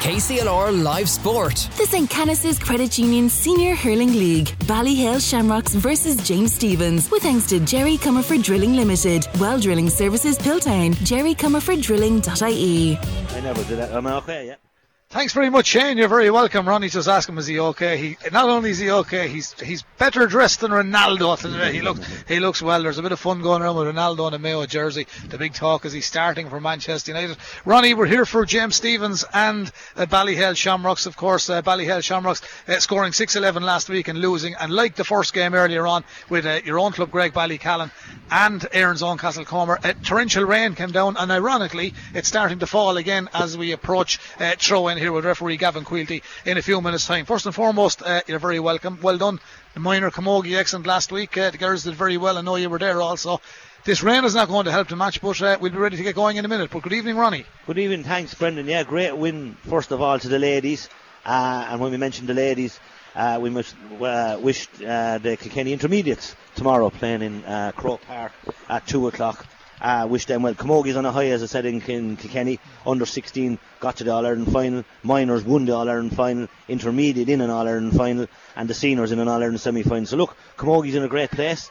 KCLR Live Sport. The St. Canice's Credit Union Senior Hurling League. Ballyhale Shamrocks versus James Stephens. With thanks to Jerry Comerford Drilling Limited. Well Drilling Services Piltown. JerryComerfordDrilling.ie. I never did that. I'm okay, yeah. Thanks very much, Shane. You're very welcome. Ronnie just asked him, is he okay? He not only is he okay, he's he's better dressed than Ronaldo today. He looks he looks well. There's a bit of fun going around with Ronaldo in a Mayo jersey. The big talk is he's starting for Manchester United. Ronnie, we're here for James Stephens and uh, Ballyhale Shamrocks, of course. Uh, Ballyhale Shamrocks uh, scoring 6-11 last week and losing. And like the first game earlier on with uh, your own club, Graigue-Ballycallan, and Erin's Own Castlecomer, uh, torrential rain came down, and ironically, it's starting to fall again as we approach uh, here with referee Gavin Quilty in a few minutes' time. First and foremost, uh, you're very welcome. Well done. The minor Camogie excellent last week. Uh, the girls did very well. I know you were there also. This rain is not going to help the match, but uh, we'll be ready to get going in a minute. But good evening, Ronnie. Good evening, thanks, Brendan. Yeah, great win, first of all, to the ladies. Uh, and when we mentioned the ladies, uh, we must uh, wish the Kilkenny Intermediates tomorrow playing in Croke Park at 2 o'clock. Uh, wish them well. Camogie's on a high, as I said, in, in Kilkenny. Under 16 got to the All Ireland final. Minors won the All Ireland final. Intermediate in an All Ireland final. And the seniors in an All Ireland semi final. So look, Camogie's in a great place.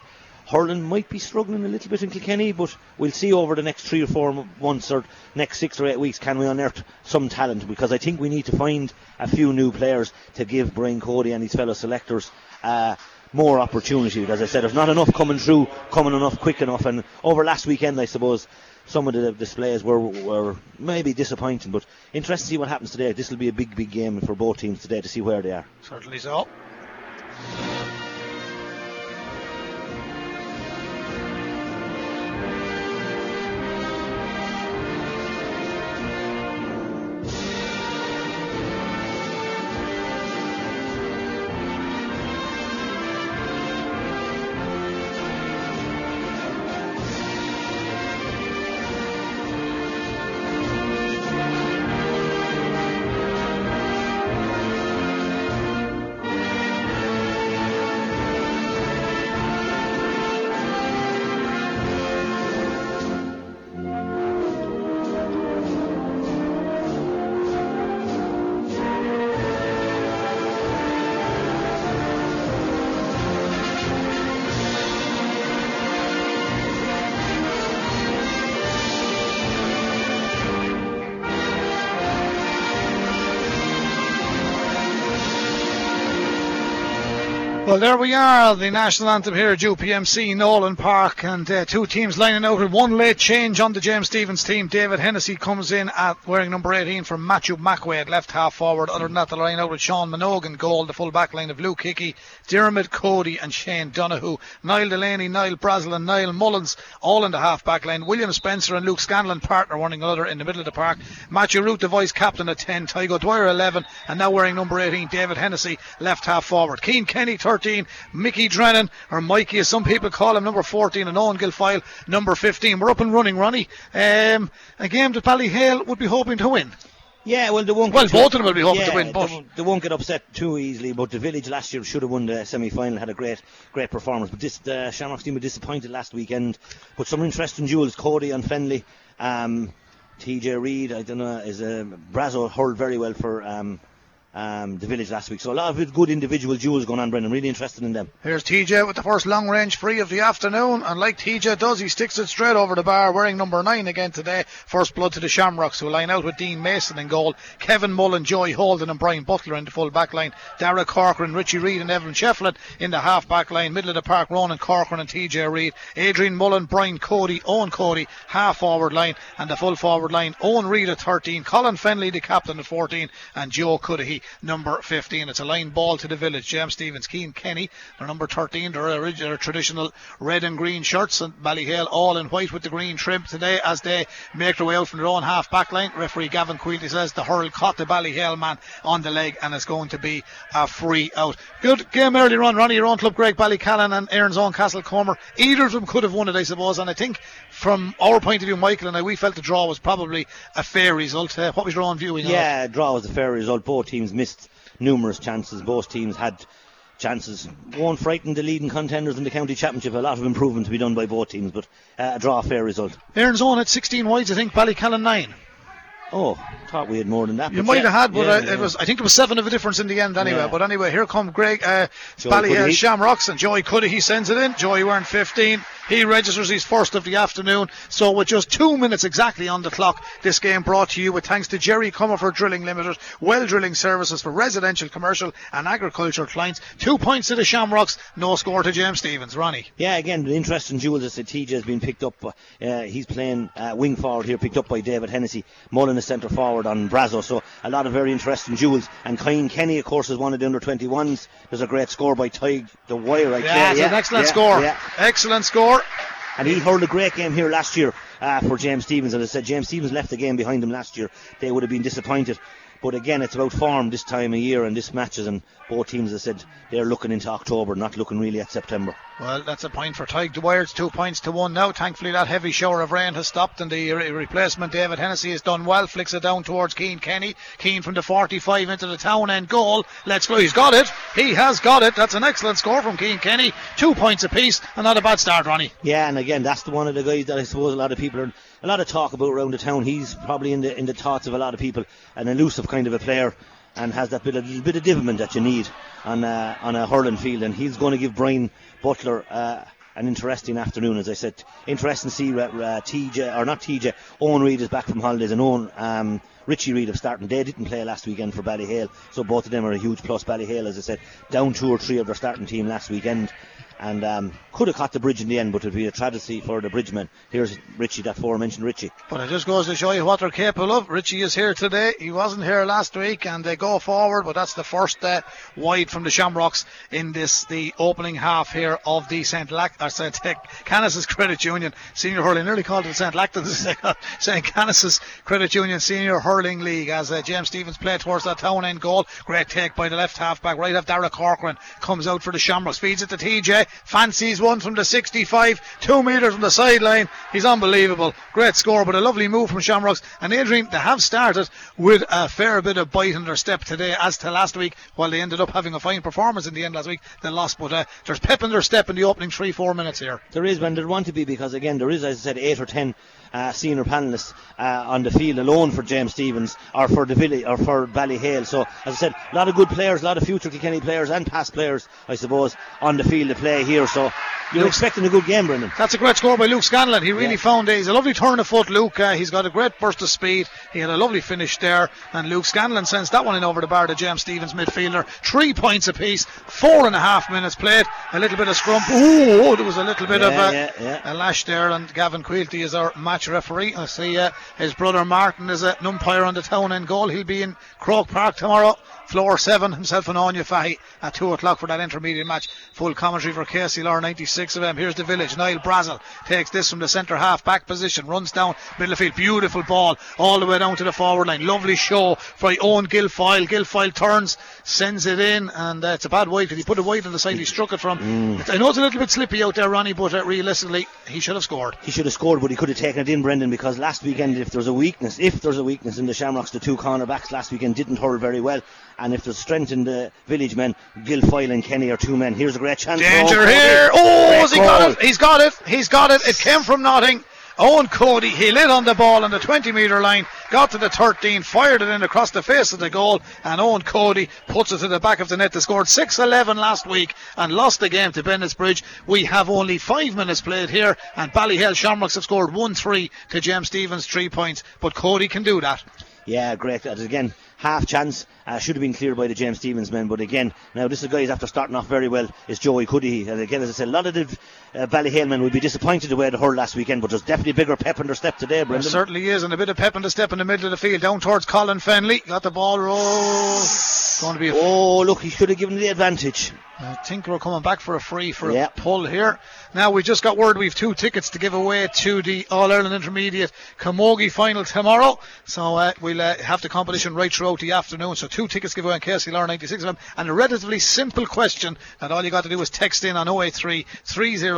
Hurling might be struggling a little bit in Kilkenny, but we'll see over the next three or four months or next six or eight weeks can we unearth some talent because I think we need to find a few new players to give Brian Cody and his fellow selectors uh, more opportunity. As I said, there's not enough coming through, coming enough quick enough, and over last weekend, I suppose. Some of the displays were, were maybe disappointing, but interesting to see what happens today. This will be a big, big game for both teams today to see where they are. Certainly so. Well, there we are, the national anthem here at UPMC, Nolan Park, and uh, two teams lining out with one late change on the James Stephens team. David Hennessy comes in at wearing number 18 from Matthew McWay at left half forward. Other than that, the line out with Sean Minogan, goal, the full back line of Luke Hickey, Dermot Cody, and Shane Donoghue. Niall Delaney, Niall Brassil, and Niall Mullins, all in the half back line. William Spencer and Luke Scanlon, partner, running another in the middle of the park. Matthew Root, the vice captain at 10, Tadhg O'Dwyer 11, and now wearing number 18, David Hennessy, left half forward. Cian Kenny 13. Mickey Drennan, or Mikey as some people call him, number 14, and Eoin Guilfoyle, number 15. We're up and running, Ronnie. Um, a game that Ballyhale would be hoping to win. Yeah, well, they won't. Well, get both of them will be hoping to win, but- they won't, they won't get upset too easily. But the village last year should have won the semi-final, had a great, great performance. But this the Shamrocks team were disappointed last weekend. But some interesting jewels: Cody and Fennelly, um, T.J. Reid. I don't know. Is a Brazo hurled very well for um, um, the village last week. So a lot of good individual jewels going on. Brendan, really interested in them. Here's TJ with the first long range free of the afternoon, and like TJ does, he sticks it straight over the bar, wearing number nine again today. First blood to the Shamrocks, who line out with Dean Mason in goal, Kevin Mullen, Joey Holden, and Brian Butler in the full back line. Darragh Corcoran, Richie Reid, and Evan Shefflin in the half back line. Middle of the park, Ronan Corcoran and TJ Reid, Adrian Mullen, Brian Cody, Eoin Cody, half forward line, and the full forward line. Eoin Reid at 13, Colin Fennelly, the captain at 14, and Joe Cuddihy, number 15. It's a line ball to the village. James Stephens, Cian Kenny, they're number 13. They're original traditional red and green shirts, and Ballyhale all in white with the green trim today as they make their way out from their own half back line. Referee Gavin Quilty says the hurl caught the Ballyhale man on the leg, and it's going to be a free out. Good game early on. Ronnie, your own club, Graigue-Ballycallan and Erin's Own Castle Comer. Either of them could have won it, I suppose, and I think from our point of view, Michael and I, we felt the draw was probably a fair result. Uh, what was your own viewing? Yeah, draw was a fair result. Both teams missed numerous chances. Both teams had chances. Won't frighten the leading contenders in the county championship. A lot of improvement to be done by both teams, but uh, a draw, a fair result. Erin's Own at 16 wides, I think Ballycallan 9. Oh, thought we had more than that. You might yeah, have had, but yeah, uh, yeah. it was. I think it was seven of a difference in the end, anyway. But anyway, here come Greg uh, Ballyhale Shamrocks and Joey Cuddy. He sends it in. Joey wearing 15. He registers his first of the afternoon. So with just two minutes exactly on the clock, this game brought to you with thanks to Jerry Comerford Drilling Limited, well drilling services for residential, commercial, and agricultural clients. Two points to the Shamrocks. No score to James Stephens. Ronnie. Yeah, again, the interesting jewels as TJ has been picked up. Uh, he's playing uh, wing forward here, picked up by David Hennessy. Mullen centre forward on Brazo. So a lot of very interesting jewels. And Cian Kenny, of course, is one of the under 21s. There's a great score by Tig the Wire right Yeah, there. it's an excellent yeah, score. Yeah. Excellent score. And he hurled a great game here last year uh, for James Stephens. And I said James Stephens left the game behind him last year. They would have been disappointed. But again, it's about form this time of year and this matches. And both teams, I said, they're looking into October, not looking really at September. Well, that's a point for Tyke Dwyer. It's two points to one now. Thankfully, that heavy shower of rain has stopped, and the re- replacement, David Hennessy, has done well. Flicks it down towards Cian Kenny. Cian from the 45 into the town end goal. Let's go. He's got it. He has got it. That's an excellent score from Cian Kenny. Two points apiece, and not a bad start, Ronnie. Yeah, and again, that's the one of the guys that I suppose a lot of people are a lot of talk about around the town. He's probably in the in the thoughts of a lot of people, an elusive kind of a player, and has that bit of little bit of development that you need on uh, on a hurling field. And he's going to give Brian Butler. Uh, an interesting afternoon, as I said. Interesting to see uh, TJ, or not TJ, Eoin Reid is back from holidays, and Owen, um, Richie Reid have starting. They didn't play last weekend for Ballyhale, so both of them are a huge plus. Ballyhale, as I said, down two or three of their starting team last weekend, and um, could have caught the bridge in the end, but it'd be a tragedy for the bridgemen. Here's Richie, that aforementioned Richie. But it just goes to show you what they're capable of. Richie is here today. He wasn't here last week, and they go forward. But that's the first uh, wide from the Shamrocks in this the opening half here of the St. Lac or St. Canice's Credit Union Senior Hurling. Nearly called it St. Lachtain's St. Canice's Credit Union Senior Hurling League as uh, James Stephens played towards that town end goal. Great take by the left half back. Right of Darragh Corcoran comes out for the Shamrocks. Feeds it to TJ. Fancies one from the 65, two metres from the sideline. He's unbelievable. Great score, but a lovely move from Shamrocks. And Adrian, they have started with a fair bit of bite in their step today, as to last week, while they ended up having a fine performance in the end last week. They lost, but uh, there's pep in their step in the opening three, four minutes here. There is, when there want to be, because again, there is, as I said, eight or ten uh, senior panelists uh, on the field alone for James Stephens or for the or for Ballyhale. So, as I said, a lot of good players, a lot of future Kilkenny players and past players, I suppose, on the field to play here. So, you're expecting a good game, Brendan. That's a great score by Luke Scanlon. He really Yeah. found it. He's a lovely turn of foot, Luke. Uh, he's got a great burst of speed. He had a lovely finish there. And Luke Scanlon sends that one in over the bar to James Stephens, midfielder. Three points apiece. Four and a half minutes played. A little bit of scrum. Ooh, there was a little bit of a, yeah, yeah. a lash there. And Gavin Quilty is our match referee. I see uh, his brother Martin is a umpire on the town end goal. He'll be in Croke Park tomorrow. Floor 7, himself and Anya Fahy at 2 o'clock for that intermediate match. Full commentary for KCLR 96 FM. Here's the village. Niall Brazel takes this from the centre half back position, runs down middle of field. Beautiful ball all the way down to the forward line. Lovely show by Eoin Guilfoyle. Guilfoyle turns, sends it in, and uh, it's a bad wide because he put it wide on the side he struck it from. I know it's a little bit slippy out there, Ronnie, but uh, realistically, he should have scored. He should have scored, but he could have taken it in, Brendan, because last weekend, if there's a weakness, if there's a weakness in the Shamrocks, the two cornerbacks last weekend didn't hurl very well. And if there's strength in the village men, Guilfoyle and Kenny are two men. Here's a great chance. Danger here. Oh, has he got it? He's got it. He's got it. It came from nothing. Eoin Cody, he lit on the ball on the 20 metre line, got to the 13, fired it in across the face of the goal, and Eoin Cody puts it to the back of the net. They scored 6 11 last week and lost the game to Bennett's Bridge. We have only five minutes played here, and Ballyhale Shamrocks have scored 1 3 to James Stephens, three points. But Cody can do that. Yeah, great. That is again half chance. Uh, should have been cleared by the James Stephens men, but again, now this is a guys after starting off very well. Is Joey Cuddy, and again, as I said, a lot of the uh, Ballyhale men would be disappointed the way they hurled last weekend, but there's definitely bigger pep in their step today, There certainly is, and a bit of pep in the step in the middle of the field, down towards Colin Fennelly. Got the ball roll. Going to be Oh, look, he should have given the advantage. I think we're coming back for a free for Yeah. a pull here. Now we just got word we've two tickets to give away to the All Ireland Intermediate Camogie final tomorrow. So uh, we'll uh, have the competition right throughout the afternoon. So two tickets giveaway on KCLR 96 FM, and a relatively simple question that all you got to do is text in on 083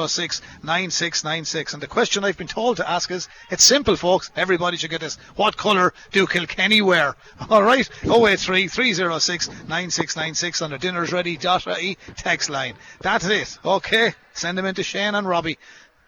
306 9696. And the question I've been told to ask is, it's simple, folks. Everybody should get this. What colour do Kilkenny wear? All right, 083 306 9696 on the dinner's ready .ie text line. That's it. Okay, send them in to Shane and Robbie.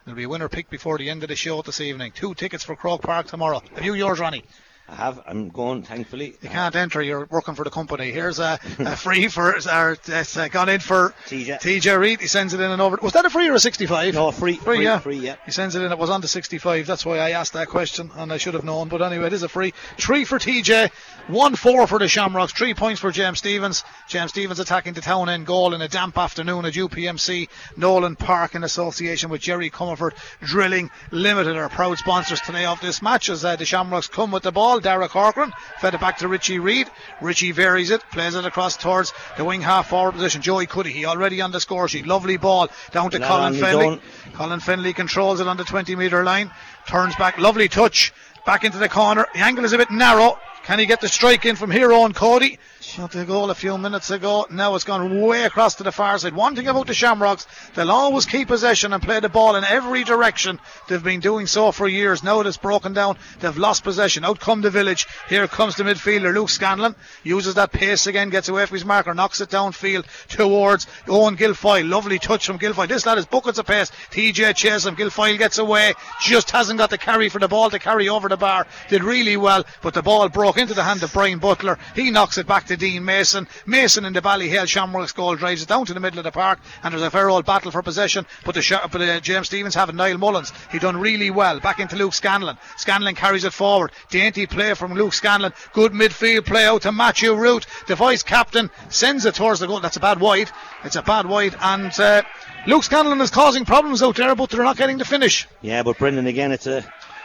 There'll be a winner picked before the end of the show this evening. Two tickets for Croke Park tomorrow. Have you yours, Ronnie? I have. I'm going, thankfully. You can't enter. You're working for the company. Here's a, a free for our. It's uh, gone in for TJ. TJ Reid. He sends it in and over. Was that a free or a 65? No, free. Free, free, yeah. free, yeah. He sends it in. It was on to 65. That's why I asked that question, and I should have known. But anyway, it is a free. Three for TJ. One four for the Shamrocks. Three points for James Stephens. James Stephens attacking the town end goal in a damp afternoon at UPMC Nolan Park in association with Jerry Comerford Drilling Limited, our proud sponsors today of this match. As uh, the Shamrocks come with the ball, Darragh Corcoran fed it back to Richie Reid. Richie varies it, plays it across towards the wing half forward position. Joey Cuddy, he already on the score sheet. Lovely ball down to Colin Fennelly. Colin Fennelly controls it on the 20 metre line, turns back, lovely touch, back into the corner. The angle is a bit narrow. Can he get the strike in from here on, Cody? Shot the goal a few minutes ago. Now it's gone way across to the far side. One thing about the Shamrocks, they'll always keep possession and play the ball in every direction. They've been doing so for years. Now it is broken down. They've lost possession. Out come the village. Here comes the midfielder, Luke Scanlon. Uses that pace again, gets away from his marker, knocks it downfield towards Eoin Guilfoyle. Lovely touch from Guilfoyle. This lad is buckets of pace. TJ chases him. Guilfoyle gets away. Just hasn't got the carry for the ball to carry over the bar. Did really well, but the ball broke into the hand of Brian Butler. He knocks it back to Dean Mason. Mason in the Ballyhale Shamrocks goal drives it down to the middle of the park, and there's a fair old battle for possession. But the Sh- but uh, James Stephens having Niall Mullins. He done really well. Back into Luke Scanlon. Scanlon carries it forward. Dainty play from Luke Scanlon. Good midfield play out to Matthew Root. The vice captain sends it towards the goal. That's a bad wide. It's a bad wide, and. Uh, Luke Scanlon is causing problems out there, but they're not getting the finish. Yeah, but Brendan, again, it's a.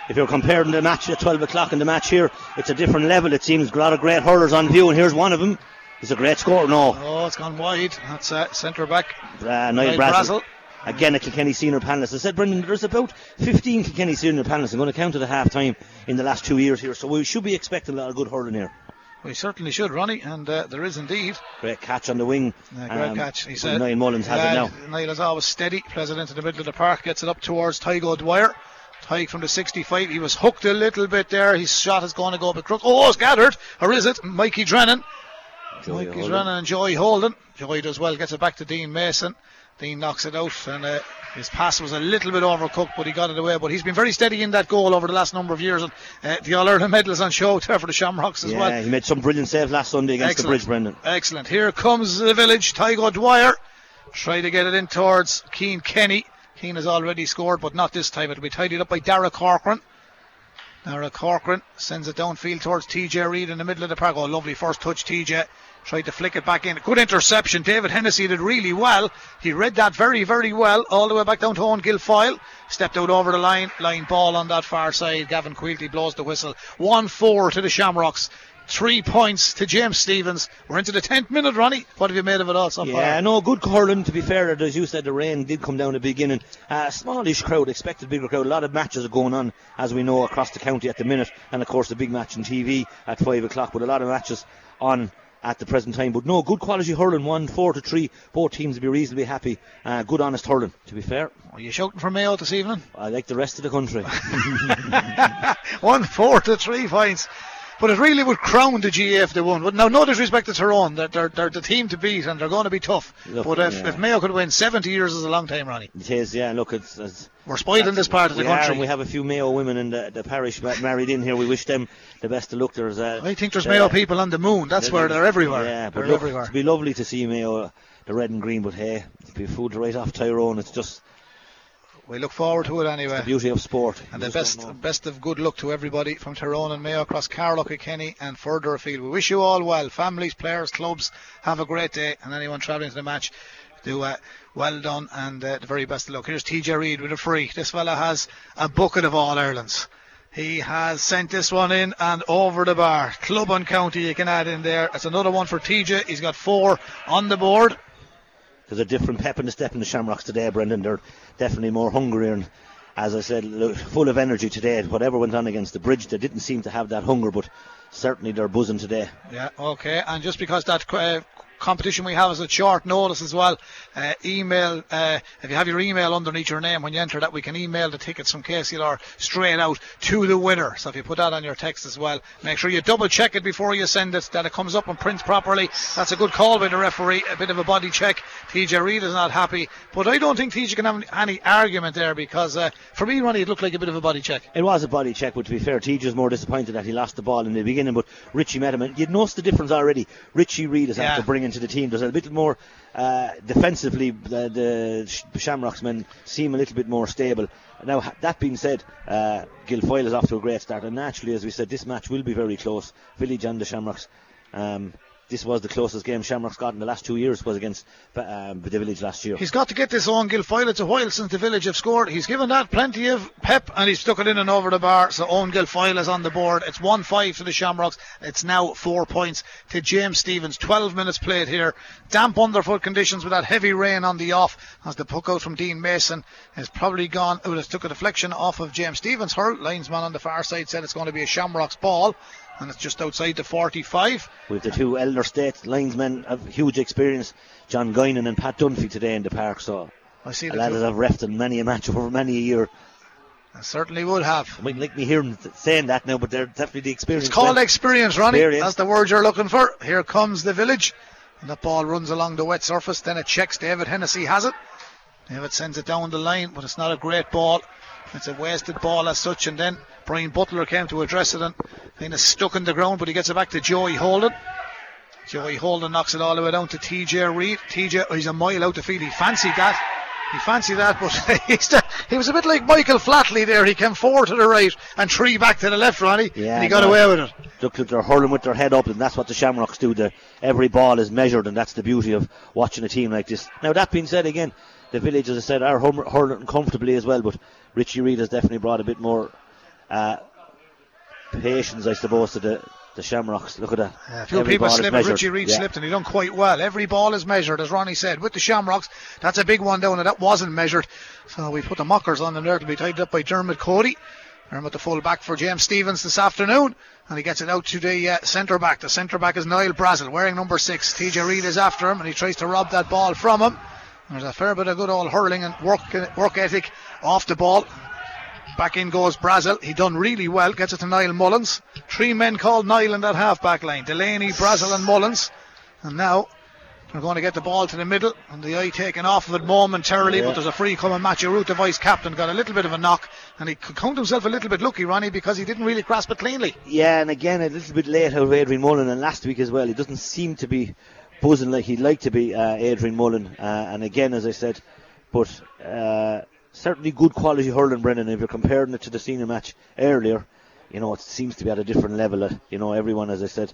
If you're comparing the match at 12 o'clock and the match here, it's a different level. It seems a lot of great hurlers on view, and here's one of them. He's a great scorer now. Oh, it's gone wide. That's uh, centre back. Uh, Niall Brassil. Again, a Kilkenny senior panelist. I said, Brendan, there's about 15 Kilkenny senior panelists. I'm going to count to the half time in the last two years here, so we should be expecting a lot of good hurling here. We certainly should, Ronnie, and uh, there is indeed. Great catch on the wing. Uh, great Um, catch. He said Niall Mullins has it now. Niall is always steady. Plays it into the middle of the park. Gets it up towards Tadhg O'Dwyer. Tyke from the 65. He was hooked a little bit there. His shot is going to go a bit crook. Oh, it's gathered. Or is it? Mikey Drennan. Joey Mikey Holden. Drennan and Joey Holden. Joey does well. Gets it back to Dean Mason. Dean knocks it out. And uh, his pass was a little bit overcooked, but he got it away. But he's been very steady in that goal over the last number of years. And uh, the All Ireland medals on show there for the Shamrocks as Yeah, well. he made some brilliant saves last Sunday against the Bridge, Brendan. Excellent. Here comes the village. Tadhg O'Dwyer. Try to get it in towards Cian Kenny. Cian has already scored, but not this time. It'll be tidied up by Darragh Corcoran. Darragh Corcoran sends it downfield towards TJ Reid in the middle of the park. Oh, lovely first touch, TJ. Tried to flick it back in. Good interception. David Hennessy did really well. He read that very, very well. All the way back down to Eoin Guilfoyle. Stepped out over the line. Line ball on that far side. Gavin Quilty blows the whistle. 1 4 to the Shamrocks. Three points to James Stephens. We're into the 10th minute, Ronnie. What have you made of it all so far? Yeah, no, good hurling. To be fair, as you said, the rain did come down at the beginning. Uh, smallish crowd, expected bigger crowd. A lot of matches are going on, as we know, across the county at the minute, and of course the big match on TV at five o'clock. But a lot of matches on at the present time. But no, good quality hurling. One four to three. Both teams will be reasonably happy. Uh, good, honest hurling. To be fair, Are you shouting for Mayo this evening? I like the rest of the country. One four to three points. But it really would crown the GA if they won. But now, no disrespect to Tyrone, they're, they're, they're the team to beat and they're going to be tough. Look, but if, yeah. if Mayo could win, 70 years is a long time, Ronnie. it is, yeah. Look, it's. it's We're spoiled in this part of the country. we have a few Mayo women in the, the parish married in here. We wish them the best of luck. There's, uh, I think there's uh, Mayo people on the moon. That's where they're everywhere. Yeah, but they're look, everywhere. it'd be lovely to see Mayo, uh, the red and green. But hey, it'd be food right off Tyrone. It's just We look forward to it anyway. the beauty of sport. And You the best best of good luck to everybody from Tyrone and Mayo across Carlow, Kenny and further afield. We wish you all well. Families, players, clubs, have a great day. And anyone travelling to the match, do uh, well done and uh, the very best of luck. Here's TJ Reid with a free. This fella has a bucket of All Irelands. He has sent this one in and over the bar. Club and county you can add in there. It's another one for TJ. He's got four on the board. There's a different pep in the step in the Shamrocks today, Brendan. They're definitely more hungry and, as I said, full of energy today. Whatever went on against the bridge, they didn't seem to have that hunger, but certainly they're buzzing today. Yeah, okay. And just because that uh, competition we have is at short notice as well. Uh, email, uh, if you have your email underneath your name when you enter that, we can email the tickets from KCLR straight out to the winner. So if you put that on your text as well, make sure you double check it before you send it, that it comes up and prints properly. That's a good call by the referee. A bit of a body check. TJ Reid is not happy, but I don't think TJ can have any argument there because uh, for me, Ronnie, it looked like a bit of a body check. It was a body check, but to be fair, TJ was more disappointed that he lost the ball in the beginning, but Richie met him. And you'd notice the difference already. Richie Reid is Yeah. after bringing to the team. There's a little more uh, defensively, the, the Shamrocks men seem a little bit more stable. Now, that being said, uh, Guilfoyle is off to a great start, and naturally, as we said, this match will be very close. Village and the Shamrocks. Um, this was the closest game Shamrocks got in the last two years was against um, the Village last year. He's got to get this on Guilfoyle. It's a while since the village have scored. He's given that plenty of pep and he's stuck it in and over the bar. So Eoin Guilfoyle is on the board. It's 1 5 to the Shamrocks. It's now 4 points to James Stephens. 12 minutes played here. Damp underfoot conditions with that heavy rain on the off as the puck out from Dean Mason has probably gone. It took a deflection off of James Stephens. Her linesman on the far side said it's going to be a Shamrocks ball and it's just outside the 45. with the two elder state linesmen of huge experience, John Guinan and Pat Dunphy today in the park. So I see the the lads two. have refed in many a match over many a year. I certainly would have. I might like me hearing saying that now, but they're definitely the experience. It's called men. experience, Ronnie. Experience. That's the word you're looking for. Here comes the village. And that ball runs along the wet surface. Then it checks. David Hennessy has it. David sends it down the line, but it's not a great ball. It's a wasted ball as such. And then Brian Butler came to address it and kind of stuck in the ground, but he gets it back to Joey Holden. Joey Holden knocks it all the way down to TJ Reid. TJ, he's a mile out the field. He fancied that. He fancied that, but he was a bit like Michael Flatley there. He came four to the right and three back to the left, Ronnie. Yeah, and he got no. away with it. Look, they're hurling with their head up, and that's what the Shamrocks do. The, every ball is measured, and that's the beauty of watching a team like this. Now, that being said, again, the village, as I said, are hurling comfortably as well, but Richie Reid has definitely brought a bit more uh, patience, I suppose, to the, the Shamrocks. Look at that. A few Every people slipped. Richie Reid Yeah. slipped, and he done quite well. Every ball is measured, as Ronnie said. With the Shamrocks, that's a big one down, and that wasn't measured. So we put the mockers on them there to be tied up by Dermot Cody. Dermot the full back for James Stephens this afternoon, and he gets it out to the uh, centre back. The centre back is Niall Brassil, wearing number six. TJ Reid is after him, and he tries to rob that ball from him. There's a fair bit of good old hurling and work work ethic off the ball. Back in goes Brassil. He done really well. Gets it to Niall Mullins. Three men called Niall in that half back line. Delaney, Brassil, and Mullins. And now they're going to get the ball to the middle. And the eye taken off of it momentarily. Yeah. But there's a free coming. Root, the vice captain, got a little bit of a knock. And he could count himself a little bit lucky, Ronnie, because he didn't really grasp it cleanly. Yeah, and again, a little bit late out of Adrian Mullen, and last week as well. He doesn't seem to be buzzing like he'd like to be, uh, Adrian Mullen. Uh, and again, as I said, but uh, certainly good quality hurling, Brendan. If you're comparing it to the senior match earlier, you know, it seems to be at a different level. Uh, you know, everyone, as I said,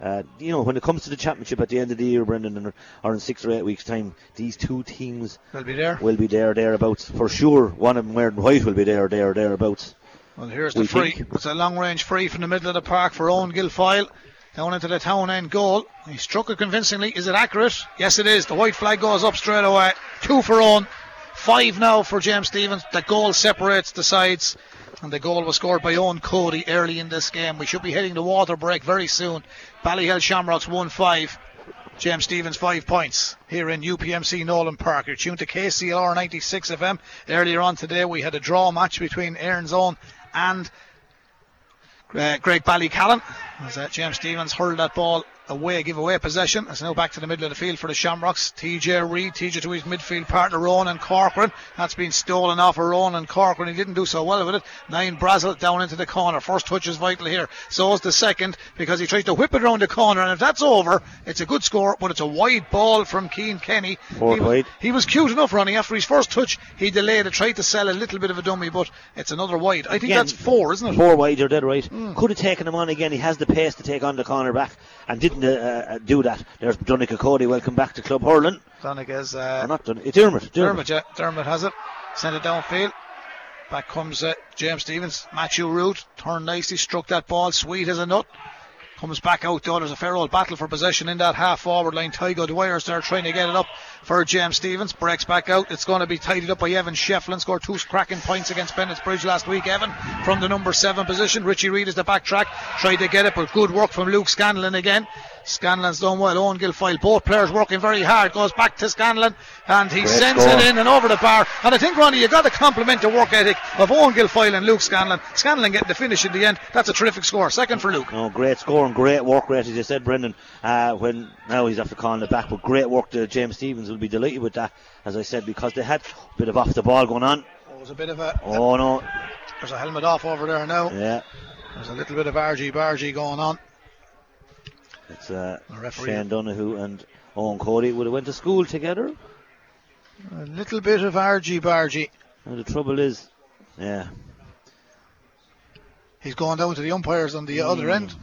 uh, you know, when it comes to the championship at the end of the year, Brendan, and- or in six or eight weeks' time, these two teams They'll be there. will be there, thereabouts. For sure, one of them wearing white will be there, there, thereabouts. Well, here's the free. think. It's a long range free from the middle of the park for Eoin Guilfoyle. Down into the town end goal. He struck it convincingly. Is it accurate? Yes, it is. The white flag goes up straight away. Two for Owen. Five now for James Stephens. The goal separates the sides. And the goal was scored by Eoin Cody early in this game. We should be hitting the water break very soon. Ballyhale Shamrocks 1 5. James Stephens, five points here in UPMC Nolan Park. You're tuned to KCLR 96 FM. Earlier on today, we had a draw match between Erin's Own and uh, Graigue-Ballycallan. As uh, James Stephens hurled that ball away, give away possession. It's now back to the middle of the field for the Shamrocks. TJ Reid, TJ to his midfield partner Ronan Corcoran. That's been stolen off of Ronan Corcoran. He didn't do so well with it. Nine Brassil down into the corner. First touch is vital here. So is the second because he tries to whip it around the corner. And if that's over, it's a good score, but it's a wide ball from Cian Kenny. Four he, was- wide. he was cute enough running after his first touch. He delayed it, tried to sell a little bit of a dummy, but it's another wide. I think Again, that's four, isn't it? Four wide, you're dead right. Hmm. Could have taken him on again. He has the pace to take on the corner back and didn't uh, uh, do that. There's Donica Cody. Welcome back to Club Hurling. Donick is uh, not Donica. Dermot. Dermot, yeah. Dermot has it. Send it downfield. Back comes uh, James Stephens. Matthew Root turned nicely, struck that ball, sweet as a nut. Comes back out though. There's a fair old battle for possession in that half forward line. Tadhg O'Dwyer's there trying to get it up for James Stephens. Breaks back out. It's going to be tidied up by Evan Shefflin. Scored two cracking points against Bennett's Bridge last week. Evan from the number seven position. Richie Reid is the back track. Tried to get it, but good work from Luke Scanlon again. Scanlon's done well. Eoin Guilfoyle, both players working very hard. Goes back to Scanlon and he Great sends it in and over the bar. And I think, Ronnie, you got to compliment the work ethic of Eoin Guilfoyle and Luke Scanlon. Scanlon getting the finish in the end. That's a terrific score. Second for Luke. No, great score and great work rate, as you said, Brendan. Uh, when now he's after calling it back, but great work. To James Stephens will be delighted with that, as I said, because they had a bit of off the ball going on. Oh, there's a bit of a. Oh no, There's a helmet off over there now. yeah, There's a little bit of argy bargy going on. it's uh. Shane Donahue and Eoin Cody would have went to school together. A little bit of argy bargy. And the trouble is, yeah, He's going down to the umpires on the Hmm. other end.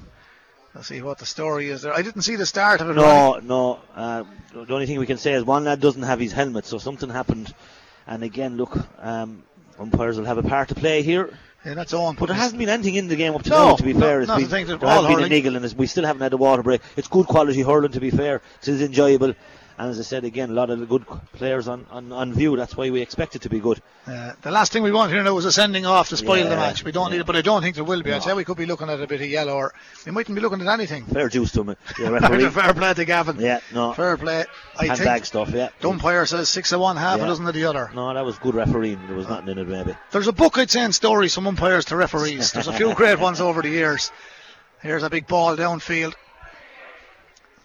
Let's see what the story is there. I didn't see the start of it. No, no. Uh, the only thing we can say is one lad doesn't have his helmet, so something happened. And again, look, um, umpires will have a part to play here. Yeah, that's all. But there hasn't been anything in the game up to No, now, to be no, fair. It's been, the thing that there all has been a niggle, and we still haven't had a water break. It's good quality hurling, to be fair. It is enjoyable. And as I said again, a lot of the good players on, on, on view. That's why we expect it to be good. Uh, the last thing we want here now is a sending off to spoil the match. We don't yeah. need it, but I don't think there will be. I'd say we could be looking at a bit of yellow, or we mightn't be looking at anything. Fair juice to him, referee. Fair play to Gavin. yeah, no. Fair play. I Handbag think stuff, yeah. the umpire says six of one, half Yeah. a dozen of the other. No, that was good refereeing. There was nothing in it, maybe. There's a book I'd send stories from umpires to referees. There's a few great ones over the years. Here's a big ball downfield.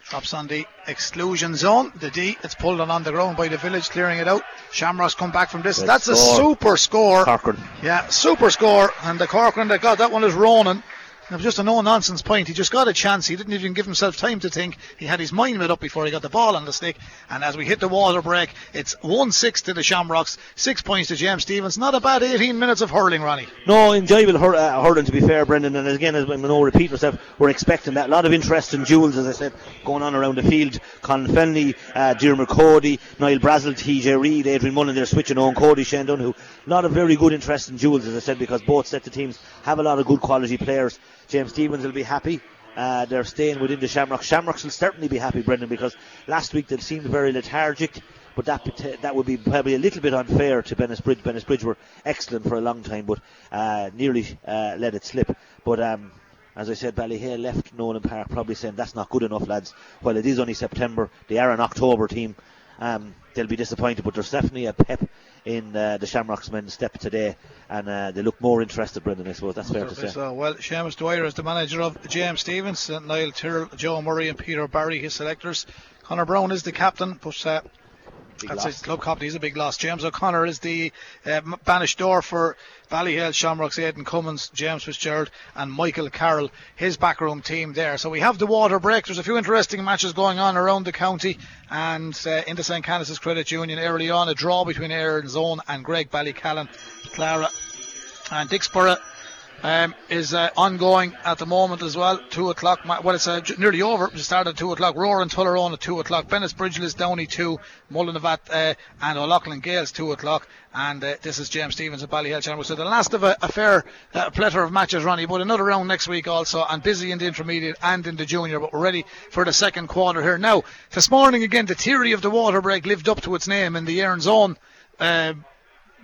Drops on the exclusion zone. The D, it's pulled on the ground by the village, clearing it out. Shamrocks come back from this. Great That's a super score. Corcoran. Yeah, super score. And the Corcoran that got that one is Ronan. It was just a no nonsense point. He just got a chance. He didn't even give himself time to think. He had his mind made up before he got the ball on the stick. And as we hit the water break, it's 1 6 to the Shamrocks, 6 points to James Stephens. Not a bad 18 minutes of hurling, Ronnie. No, enjoyable hur- uh, hurling to be fair, Brendan. And again, as we know, repeat ourselves, we're expecting that. A lot of interest in duels, as I said, going on around the field. Con Fennelly, uh, Dermot Cody, Niall Brassil, TJ Reid, Adrian Mullen, they're switching on Cody, Shane Dunn, who a lot of very good interest in duels, as I said, because both sets of teams have a lot of good quality players. James Stephens will be happy. Uh, they're staying within the Shamrocks. Shamrocks will certainly be happy, Brendan, because last week they seemed very lethargic. But that that would be probably a little bit unfair to Bennett's Bridge. Bennett's Bridge were excellent for a long time, but uh, nearly uh, let it slip. But um, as I said, Ballyhale left Nolan Park probably saying that's not good enough, lads. While it is only September, they are an October team. Um, they'll be disappointed, but there's definitely a pep in uh, the Shamrocks men's step today, and uh, they look more interested, Brendan. I suppose that's fair to say. So, well, Seamus Dwyer is the manager of James Stephens, uh, Niall Tyrrell, Joe Murray, and Peter Barry, his selectors. Connor Brown is the captain, but uh, Big that's loss. club captain. He's a big loss. James O'Connor is the uh, bainisteoir for Ballyhale, Shamrocks, Aidan Cummins, James Fitzgerald, and Michael Carroll, his backroom team there. So we have the water break. There's a few interesting matches going on around the county, and uh, in the St. Canice's Credit Union early on, a draw between Erin's Own and Graigue-Ballycallan, Clara, and Dicksboro. Um, is uh, ongoing at the moment as well. Two o'clock. Well, it's uh, nearly over. It started at two o'clock. Roar and Tullaroan at two o'clock. Bennett's Bridgeless Downey two. Mullinavat uh, and O'Loughlin Gaels two o'clock. And uh, this is James Stephens at Ballyhale Channel. So the last of a, a fair uh, plethora of matches, Ronnie. But another round next week also, and busy in the intermediate and in the junior. But we're ready for the second quarter here now. This morning again, the theory of the water break lived up to its name in the Erin's Own.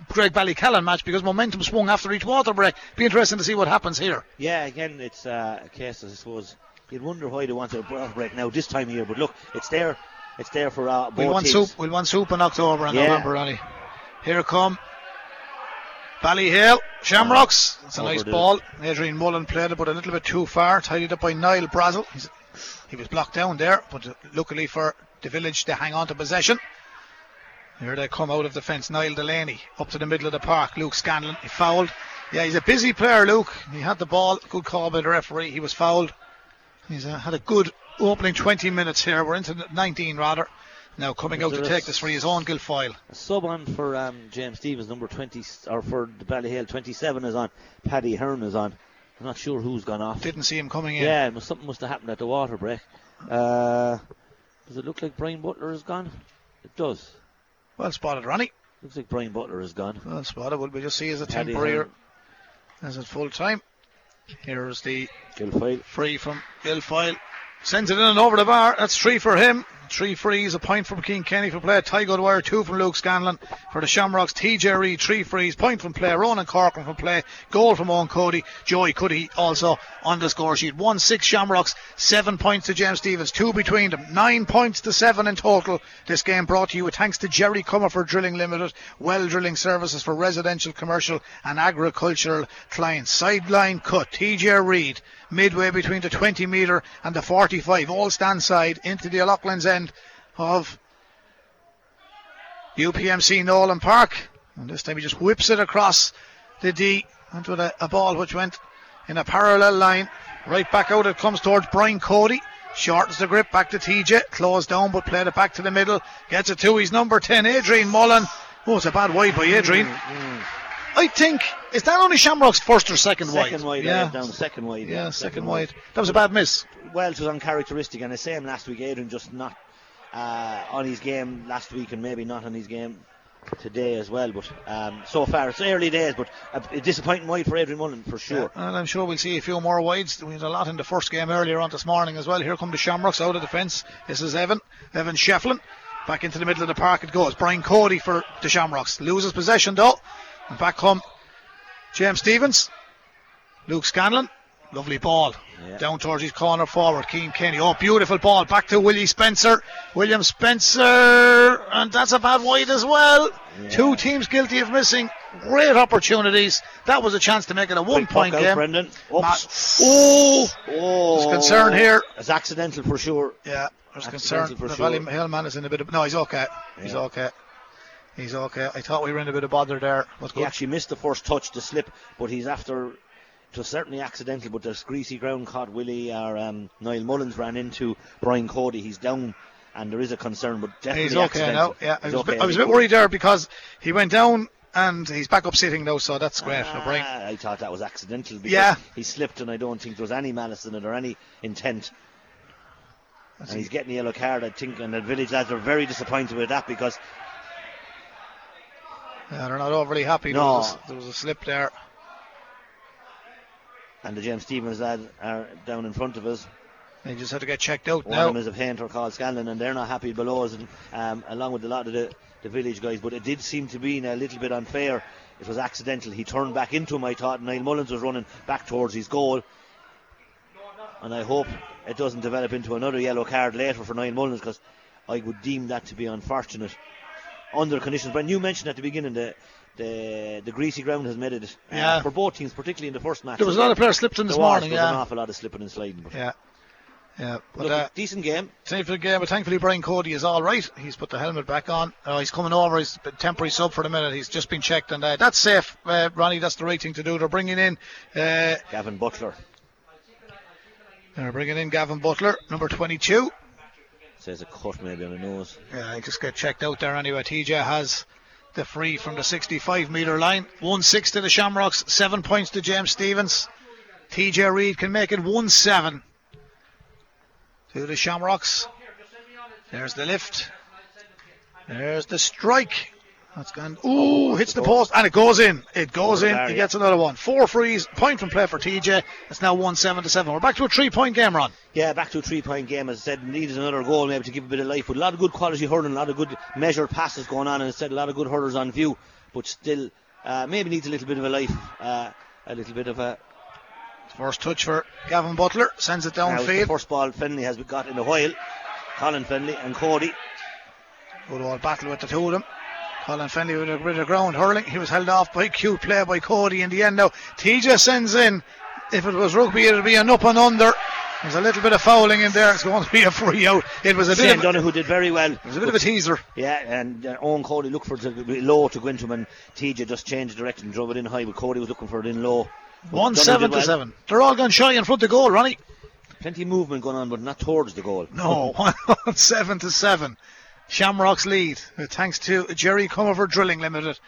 Graigue-Ballycallan match because momentum swung after each water break. Be interesting to see what happens here. Yeah, again, it's uh, a case, I suppose. You'd wonder why they wanted a water break now this time of year, but look, it's there. It's there for uh, both We'll want teams. soup. We'll want soup in October and Yeah. November, Ronnie. Here come Ballyhale Shamrocks. It's a Over nice ball. Adrian Mullen played it, but a little bit too far. Tidied up by Niall Brassil. He's, he was blocked down there, but luckily for the village, they hang on to possession. Here they come out of the fence. Niall Delaney up to the middle of the park. Luke Scanlon. He fouled. Yeah, he's a busy player, Luke. He had the ball. Good call by the referee. He was fouled. He's uh, had a good opening 20 minutes here. We're into the 19 rather. Now coming out to take this for his own Guilfoyle. Sub on for um, James Stephens, number 20, or for the Ballyhale, 27 is on. Paddy Hearn is on. I'm not sure who's gone off. Didn't see him coming in. Yeah, must, something must have happened at the water break. Uh, does it look like Brian Butler is gone? It does. Well spotted, Ronnie. Looks like Brian Butler is gone. Well spotted. Will we just see as a Paddy temporary Hearn. as a full time. Here's the Guilfoyle. free from Guilfoyle. Sends it in and over the bar. That's three for him. Three frees, a point from Cian Kenny for play. Tadhg O'Dwyer, two from Luke Scanlon. For the Shamrocks, TJ Reid, three frees, point from play. Ronan Corcoran from play, goal from Eoin Cody. Joey Cuddy also on the score sheet. One six Shamrocks, seven points to James Stephens, two between them, nine points to seven in total. This game brought to you with thanks to Jerry Comerford Drilling Limited, well drilling services for residential, commercial, and agricultural clients. Sideline cut, TJ Reid, midway between the 20 metre and the 45, all stand side into the Loughlin's end of UPMC Nolan Park. And this time he just whips it across the D into a, a ball which went in a parallel line. Right back out it comes towards Brian Cody. Shortens the grip back to TJ. Closed down but played it back to the middle. Gets it to his number 10, Adrian Mullen. Oh, it's a bad wide by Adrian. Mm, mm. I think is that only Shamrock's first or second, wide? Second wide? wide, yeah. down second wide. Yeah, second wide. That was a bad miss. Well, it was uncharacteristic, and the same last week. Adrian just not uh, on his game last week, and maybe not on his game today as well. But um, so far, it's early days, but a, disappointing wide for Adrian Mullen for sure. And I'm sure we'll see a few more wides. We had a lot in the first game earlier on this morning as well. Here come the Shamrocks out of the fence. This is Evan. Evan Shefflin. Back into the middle of the park it goes. Brian Cody for the Shamrocks. Loses possession though. And back come James Stephens. Luke Scanlon. Lovely ball. Yeah. Down towards his corner forward. Cian Kenny. Oh, beautiful ball. Back to Willie Spencer. William Spencer. And that's a bad wide as well. Two teams guilty of missing great opportunities. That was a chance to make it a one Quick point puck out, game. Brendan. Oops. oh, Oh, There's concern here. It's accidental for sure. yeah. There's concern. The sure. Valley Hill man is in a bit of. No, he's okay. He's okay. He's okay. I thought we were in a bit of bother there. But He good. actually missed the first touch, the slip, but he's after. It was certainly accidental, but this greasy ground caught Willie or um, Niall Mullins ran into Brian Cody. He's down, and there is a concern, but definitely He's okay accidental. now. Yeah, I was, a bit. I was a bit worried there because he went down and he's back up sitting now, so that's great. Ah, I thought that was accidental because Yeah. he slipped, and I don't think there was any malice in it or any intent. and he's getting a yellow card, I think, and the village lads are very disappointed with that because Yeah, they're not overly happy. There, was a, there was a slip there. and the James Stephens lad are down in front of us. They just had to get checked out One now. of them is a painter called Scanlon, and they're not happy below us, and, um, along with a lot of the, the village guys. But it did seem to be a little bit unfair. It was accidental. He turned back into him, I thought. and Niall Mullins was running back towards his goal. And I hope it doesn't develop into another yellow card later for Niall Mullins because I would deem that to be unfortunate under conditions. But you mentioned at the beginning the the, the greasy ground has made it uh, Yeah. for both teams, particularly in the first match. There was a lot of players slipped in this was, morning. there was an awful lot of slipping and sliding. But yeah, yeah. But look, uh, decent game. Same for the game, but thankfully Brian Cody is all right. He's put the helmet back on. Uh, he's coming over. He's been temporary sub for the minute. He's just been checked, and uh, that's safe, uh, Ronnie. That's the right thing to do. They're bringing in, uh, Gavin Butler they're bringing in Gavin Butler, number 22. Says a cut maybe on the nose. Yeah, he just get checked out there anyway. TJ has the free from the 65 metre line. 1 6 to the Shamrocks, 7 points to James Stephens. TJ Reid can make it 1 7 to the Shamrocks. There's the lift. There's the strike. That's gone. Ooh, hits the post and it goes in. It goes in. He gets another one. Four frees. Point from play for TJ. It's now 1 7 to 7. We're back to a three point game, Ron. Yeah, back to a three-point game. As I said, needed another goal maybe to give a bit of life. But a lot of good quality hurling, a lot of good measured passes going on, and as I said a lot of good hurlers on view. But still, uh, maybe needs a little bit of a life, uh, a little bit of a. First touch for Gavin Butler. Sends it downfield. first ball Fennelly has got in a while. Colin Fennelly and Cody. Good old battle with the two of them. Colin Fennelly with a bit of ground hurling. He was held off by cute play by Cody in the end. Now TJ sends in. If it was rugby, it'd be an up and under. There's a little bit of fouling in there. It's going to be a free out. It was a bit Shane of, Donoghue did very well. it was a bit of a teaser. Yeah, and uh, Eoin Cody looked for it to be low to go into him, and TJ just changed direction, drove it in high, but Cody was looking for it in low. But One seven did to well. seven. They're all gone shy in front of goal, Ronnie. Plenty of movement going on, but not towards the goal. No, one seven to seven. Shamrocks lead. Uh, Thanks to Jerry Comerford Drilling Limited,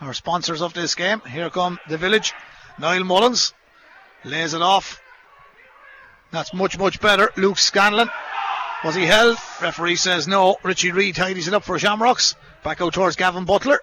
our sponsors of this game. Here come the village. Niall Mullins lays it off. That's much, much better. Luke Scanlon. Was he held? Referee says no. Richie Reid tidies it up for Shamrocks. Back out towards Gavin Butler.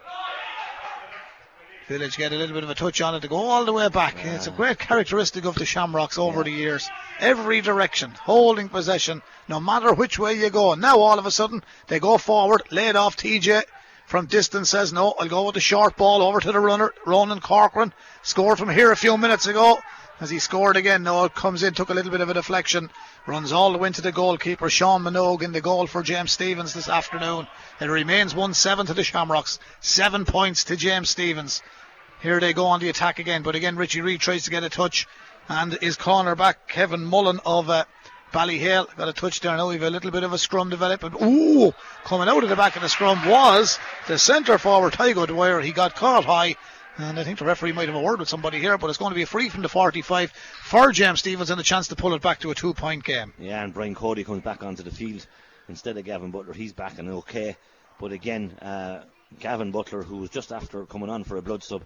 Village get a little bit of a touch on it to go all the way back. Yeah. It's a great characteristic of the Shamrocks over yeah. the years. Every direction, holding possession, no matter which way you go. Now all of a sudden they go forward, laid off TJ from distance says no, I'll go with the short ball over to the runner, Ronan Corcoran. Scored from here a few minutes ago. As he scored again, no, it comes in, took a little bit of a deflection, runs all the way to the goalkeeper, Sean Minogue, in the goal for James Stephens this afternoon. It remains 1 7 to the Shamrocks, seven points to James Stephens. Here they go on the attack again, but again Richie Reid tries to get a touch, and his cornerback Kevin Mullen of uh, Ballyhale got a touch there. Now we've a little bit of a scrum development. Ooh, coming out of the back of the scrum was the centre forward Tadhg O'Dwyer. He got caught high. And I think the referee might have a word with somebody here, but it's going to be a free from the 45 for James Stephens and a chance to pull it back to a two point game. Yeah, and Brian Cody comes back onto the field instead of Gavin Butler. He's back and okay. But again, uh, Gavin Butler, who was just after coming on for a blood sub,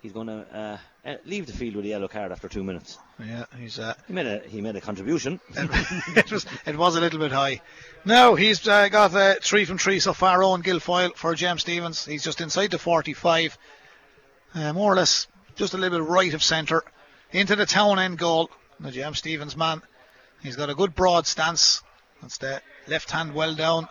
he's going to uh, uh, leave the field with a yellow card after two minutes. Yeah, he's uh, he made a he made a contribution. it was it was a little bit high. Now he's uh, got uh, three from three so far. Eoin Guilfoyle for James Stephens. He's just inside the 45, uh, more or less just a little bit right of centre into the town end goal. The James Stephens man. He's got a good broad stance. That's the left hand well down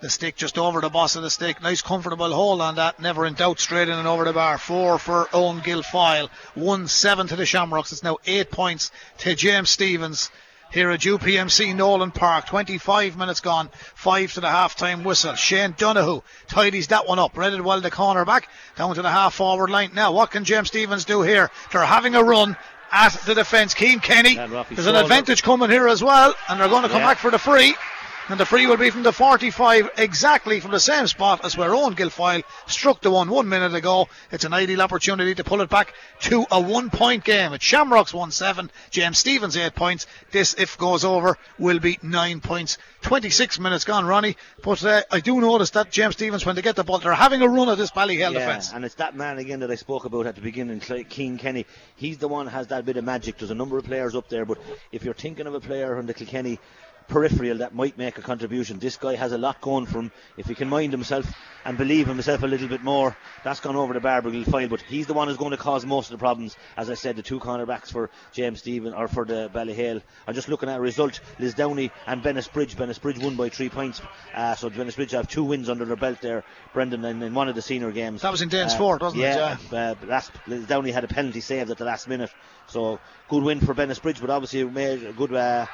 the stick just over the boss of the stick. Nice comfortable hold on that. Never in doubt. Straight in and over the bar. Four for Eoin Guilfoyle. One seven to the Shamrocks. It's now eight points to James Stephens. Here at UPMC Nolan Park, 25 minutes gone, five to the half-time whistle. Shane Donoghue tidies that one up, ready to well the corner back, down to the half forward line. Now, what can James Stephens do here? They're having a run at the defence. Cian Kenny, there's an advantage coming here as well, and they're going to come yeah. back for the free. And the free will be from the 45, exactly from the same spot as where Eoin Guilfoyle struck the one one minute ago. It's an ideal opportunity to pull it back to a one point game. It's Shamrocks 1 7, James Stephens 8 points. This, if goes over, will be 9 points. 26 minutes gone, Ronnie. But uh, I do notice that James Stephens, when they get the ball, they're having a run at this Ballyhale yeah, defence. And it's that man again that I spoke about at the beginning, Cian Kenny. He's the one has that bit of magic. There's a number of players up there, but if you're thinking of a player on the Kilkenny peripheral that might make a contribution. This guy has a lot going for him. If he can mind himself and believe himself a little bit more, that's gone over the Barbergill file. But he's the one who's going to cause most of the problems. As I said, the two cornerbacks for James Stephen or for the Ballyhale. I'm just looking at a result. Lisdowney and Bennettsbridge. Bennis Bridge won by three points. Uh, so Bridge have two wins under their belt there, Brendan, in, in one of the senior games. That was in Danesfort, uh, wasn't yeah, it? Yeah. Uh, last, Lisdowney had a penalty saved at the last minute. So good win for Bennettsbridge, but obviously made a good. Uh,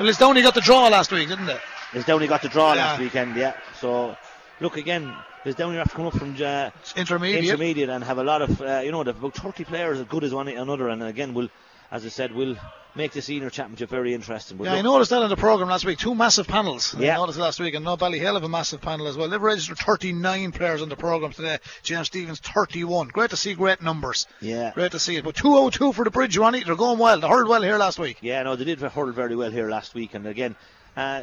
well, Lisdowney got the draw last week, didn't it? Lisdowney got the draw yeah. last weekend, yeah. So, look again, there's Lisdowney have to come up from uh, intermediate. intermediate and have a lot of, uh, you know, they've about 30 players as good as one another, and again, we'll, as I said, will make the senior championship very interesting. But yeah, I noticed that in the programme last week. Two massive panels. Yeah. I noticed last week, and no Ballyhale have a massive panel as well. They've registered 39 players on the programme today. James Stephens, 31. Great to see great numbers. Yeah. Great to see it. But 202 for the bridge, Ronnie. They're going well. They hurled well here last week. Yeah, no, they did hurl very well here last week, and again, uh,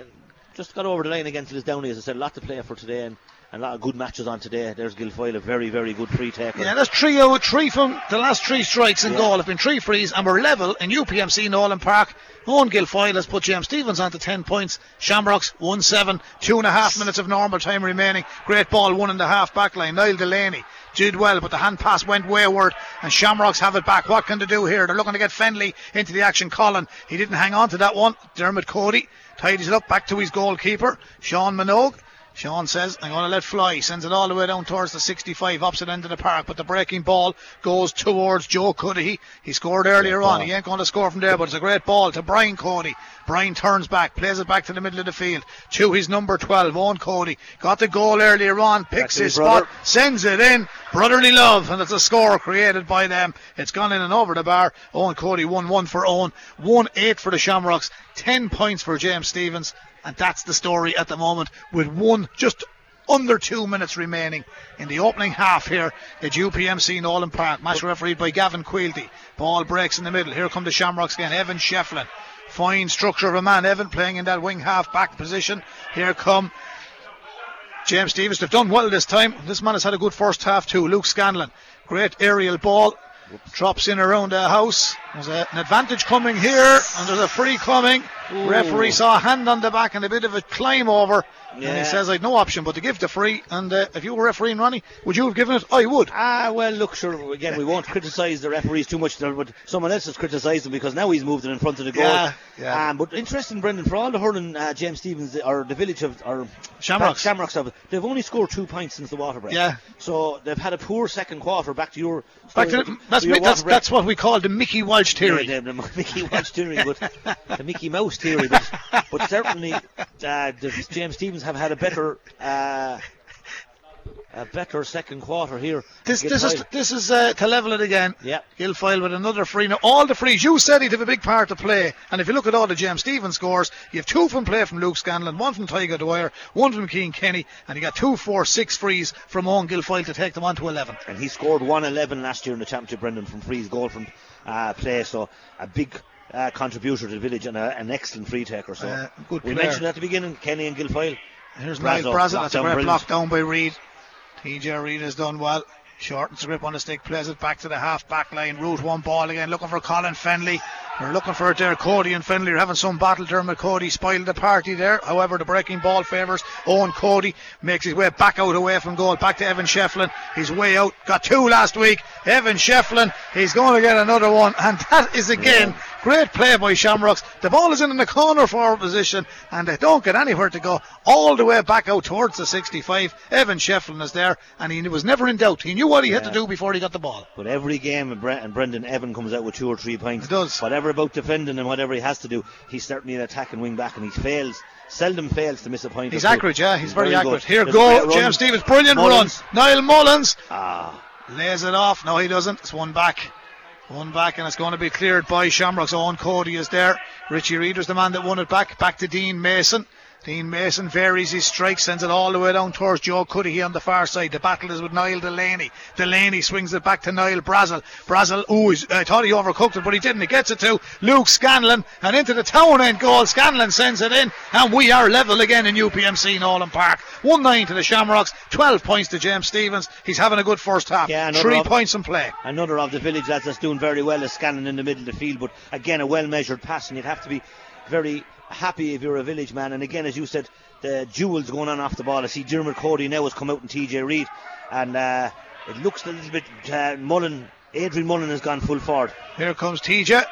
just got over the line against Lisdowney, as I said, a lot to play for today. And a lot of good matches on today. There's Guilfoyle, a very, very good free taker. Yeah, that's three out three from the last three strikes in yeah. goal have been three frees, and we're level in UPMC Nolan Park. Eoin Guilfoyle has put James on to 10 points. Shamrocks 1 7, two and a half minutes of normal time remaining. Great ball, one and a half back line. Niall Delaney did well, but the hand pass went wayward, and Shamrocks have it back. What can they do here? They're looking to get Fennelly into the action. Colin, he didn't hang on to that one. Dermot Cody tidies it up back to his goalkeeper, Sean Minogue. Sean says, I'm going to let fly. Sends it all the way down towards the 65, opposite end of the park. But the breaking ball goes towards Joe Cuddihy. He scored earlier on. He ain't going to score from there, but it's a great ball to Brian Cody. Brian turns back, plays it back to the middle of the field to his number 12, Eoin Cody. Got the goal earlier on, picks his spot, sends it in. Brotherly love, and it's a score created by them. It's gone in and over the bar. Eoin Cody 1 1 for Eoin, 1 8 for the Shamrocks, 10 points for James Stephens, and that's the story at the moment with one just under two minutes remaining in the opening half here at UPMC Nolan Park. Match refereed by Gavin Quilty. Ball breaks in the middle. Here come the Shamrocks again. Evan Shefflin. Fine structure of a man. Evan playing in that wing half back position. Here come James Stephens. They've done well this time. This man has had a good first half too. Luke Scanlon. Great aerial ball. Drops in around the house. There's a, an advantage coming here, and there's a free coming. Ooh. Referee saw a hand on the back and a bit of a climb over. And he says, I'd no option but to give the free. And uh, if you were refereeing, Ronnie, would you have given it? I would. Ah, well, look, sure, again, we won't criticise the referees too much, but someone else has criticised them because now he's moved it in front of the goal. Yeah, yeah. Um, but interesting, Brendan, for all the hurling, uh, James Stephens, or the village of, or Shamrocks. Shamrocks have, they've only scored two points since the water break. Yeah. So they've had a poor second quarter, back to your. Back to the, that's, that's, that's what we call the Mickey Walsh theory. Yeah, the, the Mickey Mouse theory, but the Mickey Mouse theory, but, but certainly uh, the James Stephens have had a better, uh, a better second quarter here. This, this is this is uh, to level it again. Yeah. Guilfoyle with another free. Now all the frees you said he'd have a big part to play, and if you look at all the James Stephens scores, you have two from play from Luke Scanlon, one from Tadhg O'Dwyer, one from Cian Kenny, and you got two, four, six frees from Eoin Guilfoyle to take them on to eleven. and he scored 111 last year in the championship, Brendan, from frees goal from uh, play. So a big uh, contributor to the village and a, an excellent free taker. So Uh, good we player. mentioned at the beginning, Kenny and Guilfoyle. Here's Niall Brassil. That's a great block down by Reid. TJ has done well. Shortens grip on the stick, plays it back to the half back line. Route one ball again, looking for Colin Fennelly. They're looking for it there. Cody and Fennelly are having some battle. there. Cody spoiled the party there. However, the breaking ball favours Eoin Cody. Makes his way back out away from goal. Back to Evan Shefflin. He's way out. Got two last week. Evan Shefflin. He's going to get another one. And that is again great play by Shamrocks. The ball is in the corner forward position and they don't get anywhere to go. All the way back out towards the 65. Evan Shefflin is there and he was never in doubt. He knew what he had to do before he got the ball. But every game, and, and Brendan Evan comes out with two or three points. He does. Whatever about defending and whatever he has to do, he's certainly an attacking wing back, and he fails. Seldom fails to miss a point. He's accurate, yeah. He's, very, accurate. good. Here There's go. James Stephens. Brilliant Mullins. run. Niall Mullins Ah, lays it off. No, he doesn't. It's one back. One back, and it's going to be cleared by Shamrocks. Eoin Cody is there. Richie Reeder's the man that won it back. Back to Dean Mason. Dean Mason varies his strike, sends it all the way down towards Joe Cuddihy on the far side. The battle is with Niall Delaney. Delaney swings it back to Niall Brassil. Brassil, ooh, uh, he's- I thought he overcooked it, but he didn't. He gets it to Luke Scanlon and into the town end goal. Scanlon sends it in, and we are level again in UPMC Nolan Park. 1 9 to the Shamrocks, 12 points to James Stephens. He's having a good first half. Yeah, Three of- points in play. another of the village lads that's doing very well is Scanlon in the middle of the field, but again, a well measured pass, and you'd have to be very happy if you're a village man. And again, as you said, the duels going on off the ball. I see Dermot Cody now has come out in TJ Reid, and uh, it looks a little bit. Uh, Mullen, Adrian Mullen has gone full forward. Here comes TJ.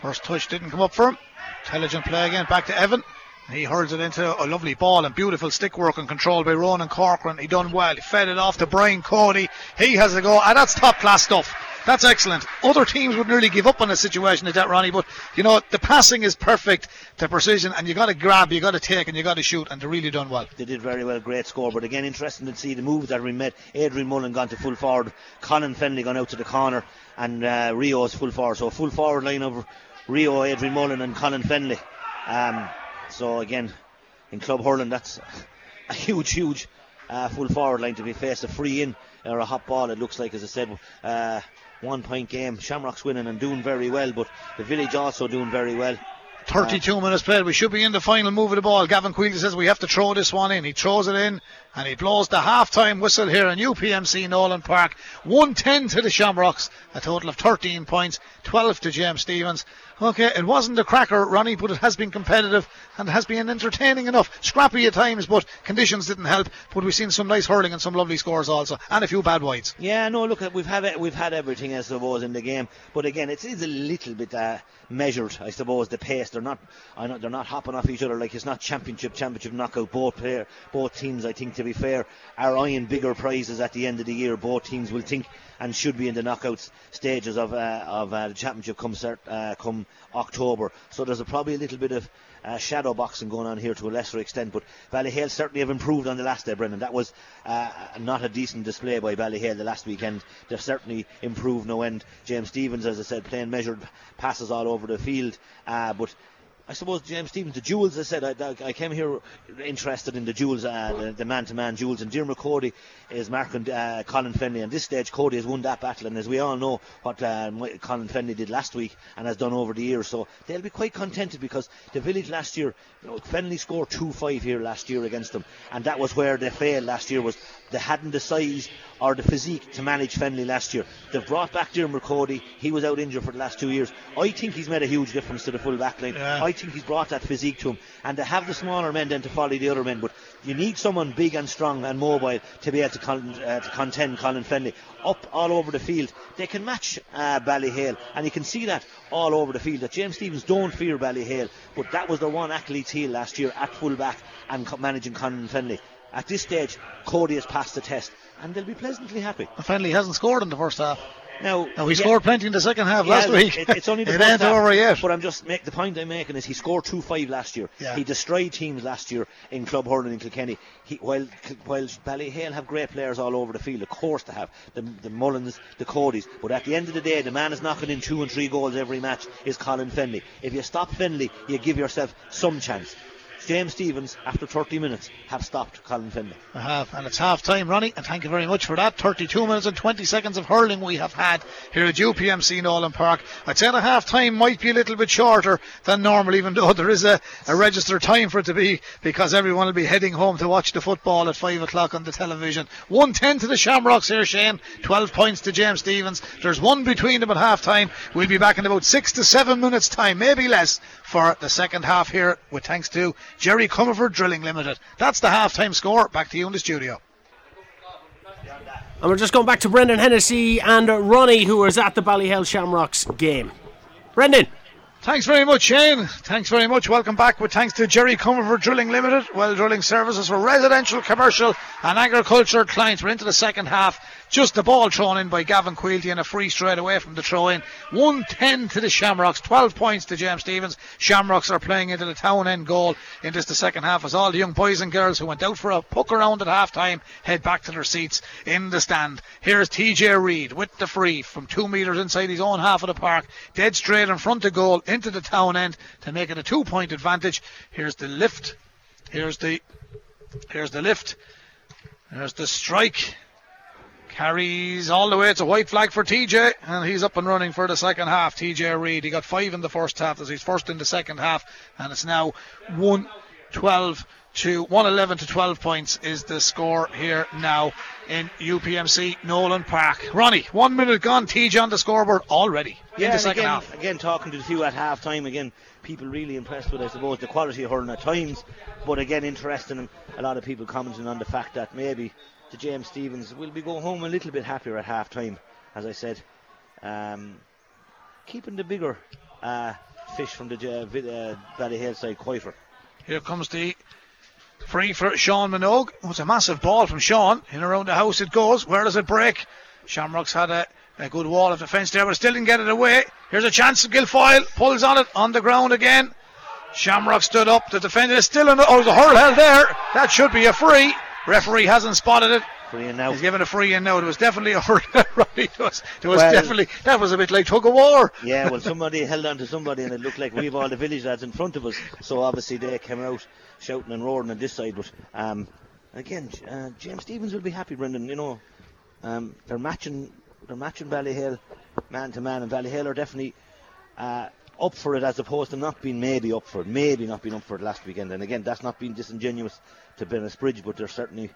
First touch didn't come up for him. Intelligent play again. Back to Evan. He hurls it into a lovely ball and beautiful stick work and control by Ronan Corcoran. He done well. He fed it off to Brian Cody. He has a go. And that's top class stuff. That's excellent. Other teams would nearly give up on a situation like that, Ronnie. But you know the passing is perfect, the precision, and you got to grab, you got to take, and you got to shoot, and they really done well. They did very well, great score. But again, interesting to see the moves that we made. Adrian Mullen gone to full forward, Colin Fennelly gone out to the corner, and uh, Rio's full forward. So a full forward line of Rio, Adrian Mullen, and Colin Fennelly. Um, so again, in club hurling, that's a huge, huge uh, full forward line to be faced a free in or a hot ball. It looks like, as I said, uh, one point game. Shamrock's winning and doing very well, but the village also doing very well. 32 minutes played. We should be in the final move of the ball. Gavin Queeley says we have to throw this one in. He throws it in and he blows the half-time whistle here in UPMC Nolan Park. 110 to the Shamrocks. A total of 13 points. 12 to James Stephens. Okay, it wasn't a cracker, Ronnie, but it has been competitive and has been entertaining enough. Scrappy at times, but conditions didn't help. But we've seen some nice hurling and some lovely scores also, and a few bad wides. Yeah, no, look, we've had we've had everything as there was in the game, but again, it is a little bit uh, measured, I suppose. The pace, they're not, I know they're not hopping off each other like it's not championship, championship knockout. Both player, both teams, I think, to be fair, are eyeing bigger prizes at the end of the year. Both teams will think and should be in the knockouts stages of uh, of uh, the championship come uh, come October. So there's a, probably a little bit of uh, shadow boxing going on here to a lesser extent. But Ballyhale certainly have improved on the last day, Brendan. That was uh, not a decent display by Ballyhale the last weekend. They've certainly improved no end. James Stephens, as I said, playing measured passes all over the field. Uh, but I suppose James Stephens, the duels. I said I, I came here interested in the duels, uh, the, man-to-man duels, and Diarmuid Cody is marking uh, Colin Fennelly. And this stage, Cody has won that battle, and as we all know, what uh, Colin Fennelly did last week and has done over the years, so they'll be quite contented because the village last year, you know, Fennelly scored 2-5 here last year against them, and that was where they failed last year. Was they hadn't the size or the physique to manage Fennelly last year. They've brought back Diarmuid Cody. He was out injured for the last two years. I think he's made a huge difference to the full back line. Yeah. I think he's brought that physique to him. And they have the smaller men then to follow the other men. But you need someone big and strong and mobile to be able to, con- uh, to contend Colin Fennelly. Up all over the field. They can match uh, Ballyhale. And you can see that all over the field. That James Stephens don't fear Ballyhale. But that was the one Achilles heel last year at full back and co- managing Colin Fennelly. At this stage, Cody has passed the test. And they'll be pleasantly happy. Fennelly hasn't scored in the first half. Now, Now, he yeah, scored plenty in the second half yeah, last week. It, it's only the it ain't half, over yet. But I'm just make the point I'm making is he scored two five last year. Yeah. He destroyed teams last year in club hurling in Kilkenny. He, while while Ballyhale have great players all over the field, of course they have the, the Mullins, the Codys. But at the end of the day, the man is knocking in two and three goals every match is Colin Fennelly. If you stop Fennelly, you give yourself some chance. James Stephens, after 30 minutes, have stopped Colin Fennelly. I have, and it's half time, Ronnie, and thank you very much for that. 32 minutes and 20 seconds of hurling we have had here at UPMC Nolan Park. I'd say the half time might be a little bit shorter than normal, even though there is a, a registered time for it to be, because everyone will be heading home to watch the football at 5 o'clock on the television. 110 to the Shamrocks here, Shane. 12 points to James Stephens. There's one between them at half time. We'll be back in about 6 to 7 minutes' time, maybe less, for the second half here, with thanks to Jerry Comerford Drilling Limited. That's the half time score. Back to you in the studio. And we're just going back to Brendan Hennessy and Ronnie, who was at the Ballyhale Shamrocks game. Brendan. Thanks very much, Shane. Thanks very much. Welcome back with thanks to Jerry Comerford Drilling Limited. Well drilling services for residential, commercial and agriculture clients. We're into the second half. Just the ball thrown in by Gavin Quilty and a free straight away from the throw in. 110 to the Shamrocks, 12 points to James Stephens. Shamrocks are playing into the town end goal in this the second half as all the young boys and girls who went out for a puck around at half time head back to their seats in the stand. Here's TJ Reid with the free from two metres inside his own half of the park, dead straight in front of goal into the town end to make it a two point advantage. Here's the lift. Here's the here's the lift. There's the strike. Carries all the way. It's a white flag for TJ, and he's up and running for the second half. TJ Reid. He got five in the first half, as he's first in the second half, and it's now 1 12 to 111 to 12 points is the score here now in UPMC Nolan Park. Ronnie, one minute gone. TJ on the scoreboard already in the second again, half. again, talking to the few at half time, again, people really impressed with, I suppose, the quality of hurling at times. But again, interesting, a lot of people commenting on the fact that maybe the James Stephens We'll be going home a little bit happier at half time, as I said. Um, keeping the bigger uh, fish from the uh, Vi- uh, Ballyhale side quieter. Here comes the free for Sean Minogue. Oh, it's a massive ball from Sean. In around the house it goes. Where does it break? Shamrocks had a, a good wall of defence there, but still didn't get it away. Here's a chance. Guilfoyle pulls on it on the ground again. Shamrock stood up. The defender is still in. The, oh, the hurl held there. That should be a free. Referee hasn't spotted it. Free and now. He's given a free in now. It was definitely a hurl. right. It was, it was Well- definitely that was a bit like tug of war. Yeah, well, somebody held on to somebody, and it looked like we've all the village lads in front of us. So obviously they came out shouting and roaring on this side. But um, again, uh, James Stephens will be happy, Brendan. You know, um, they're matching, they're matching Ballyhale man to man, and Ballyhale are definitely uh, up for it, as opposed to not being maybe up for it, maybe not being up for it last weekend. And again, that's not being disingenuous to Bridge, but they're certainly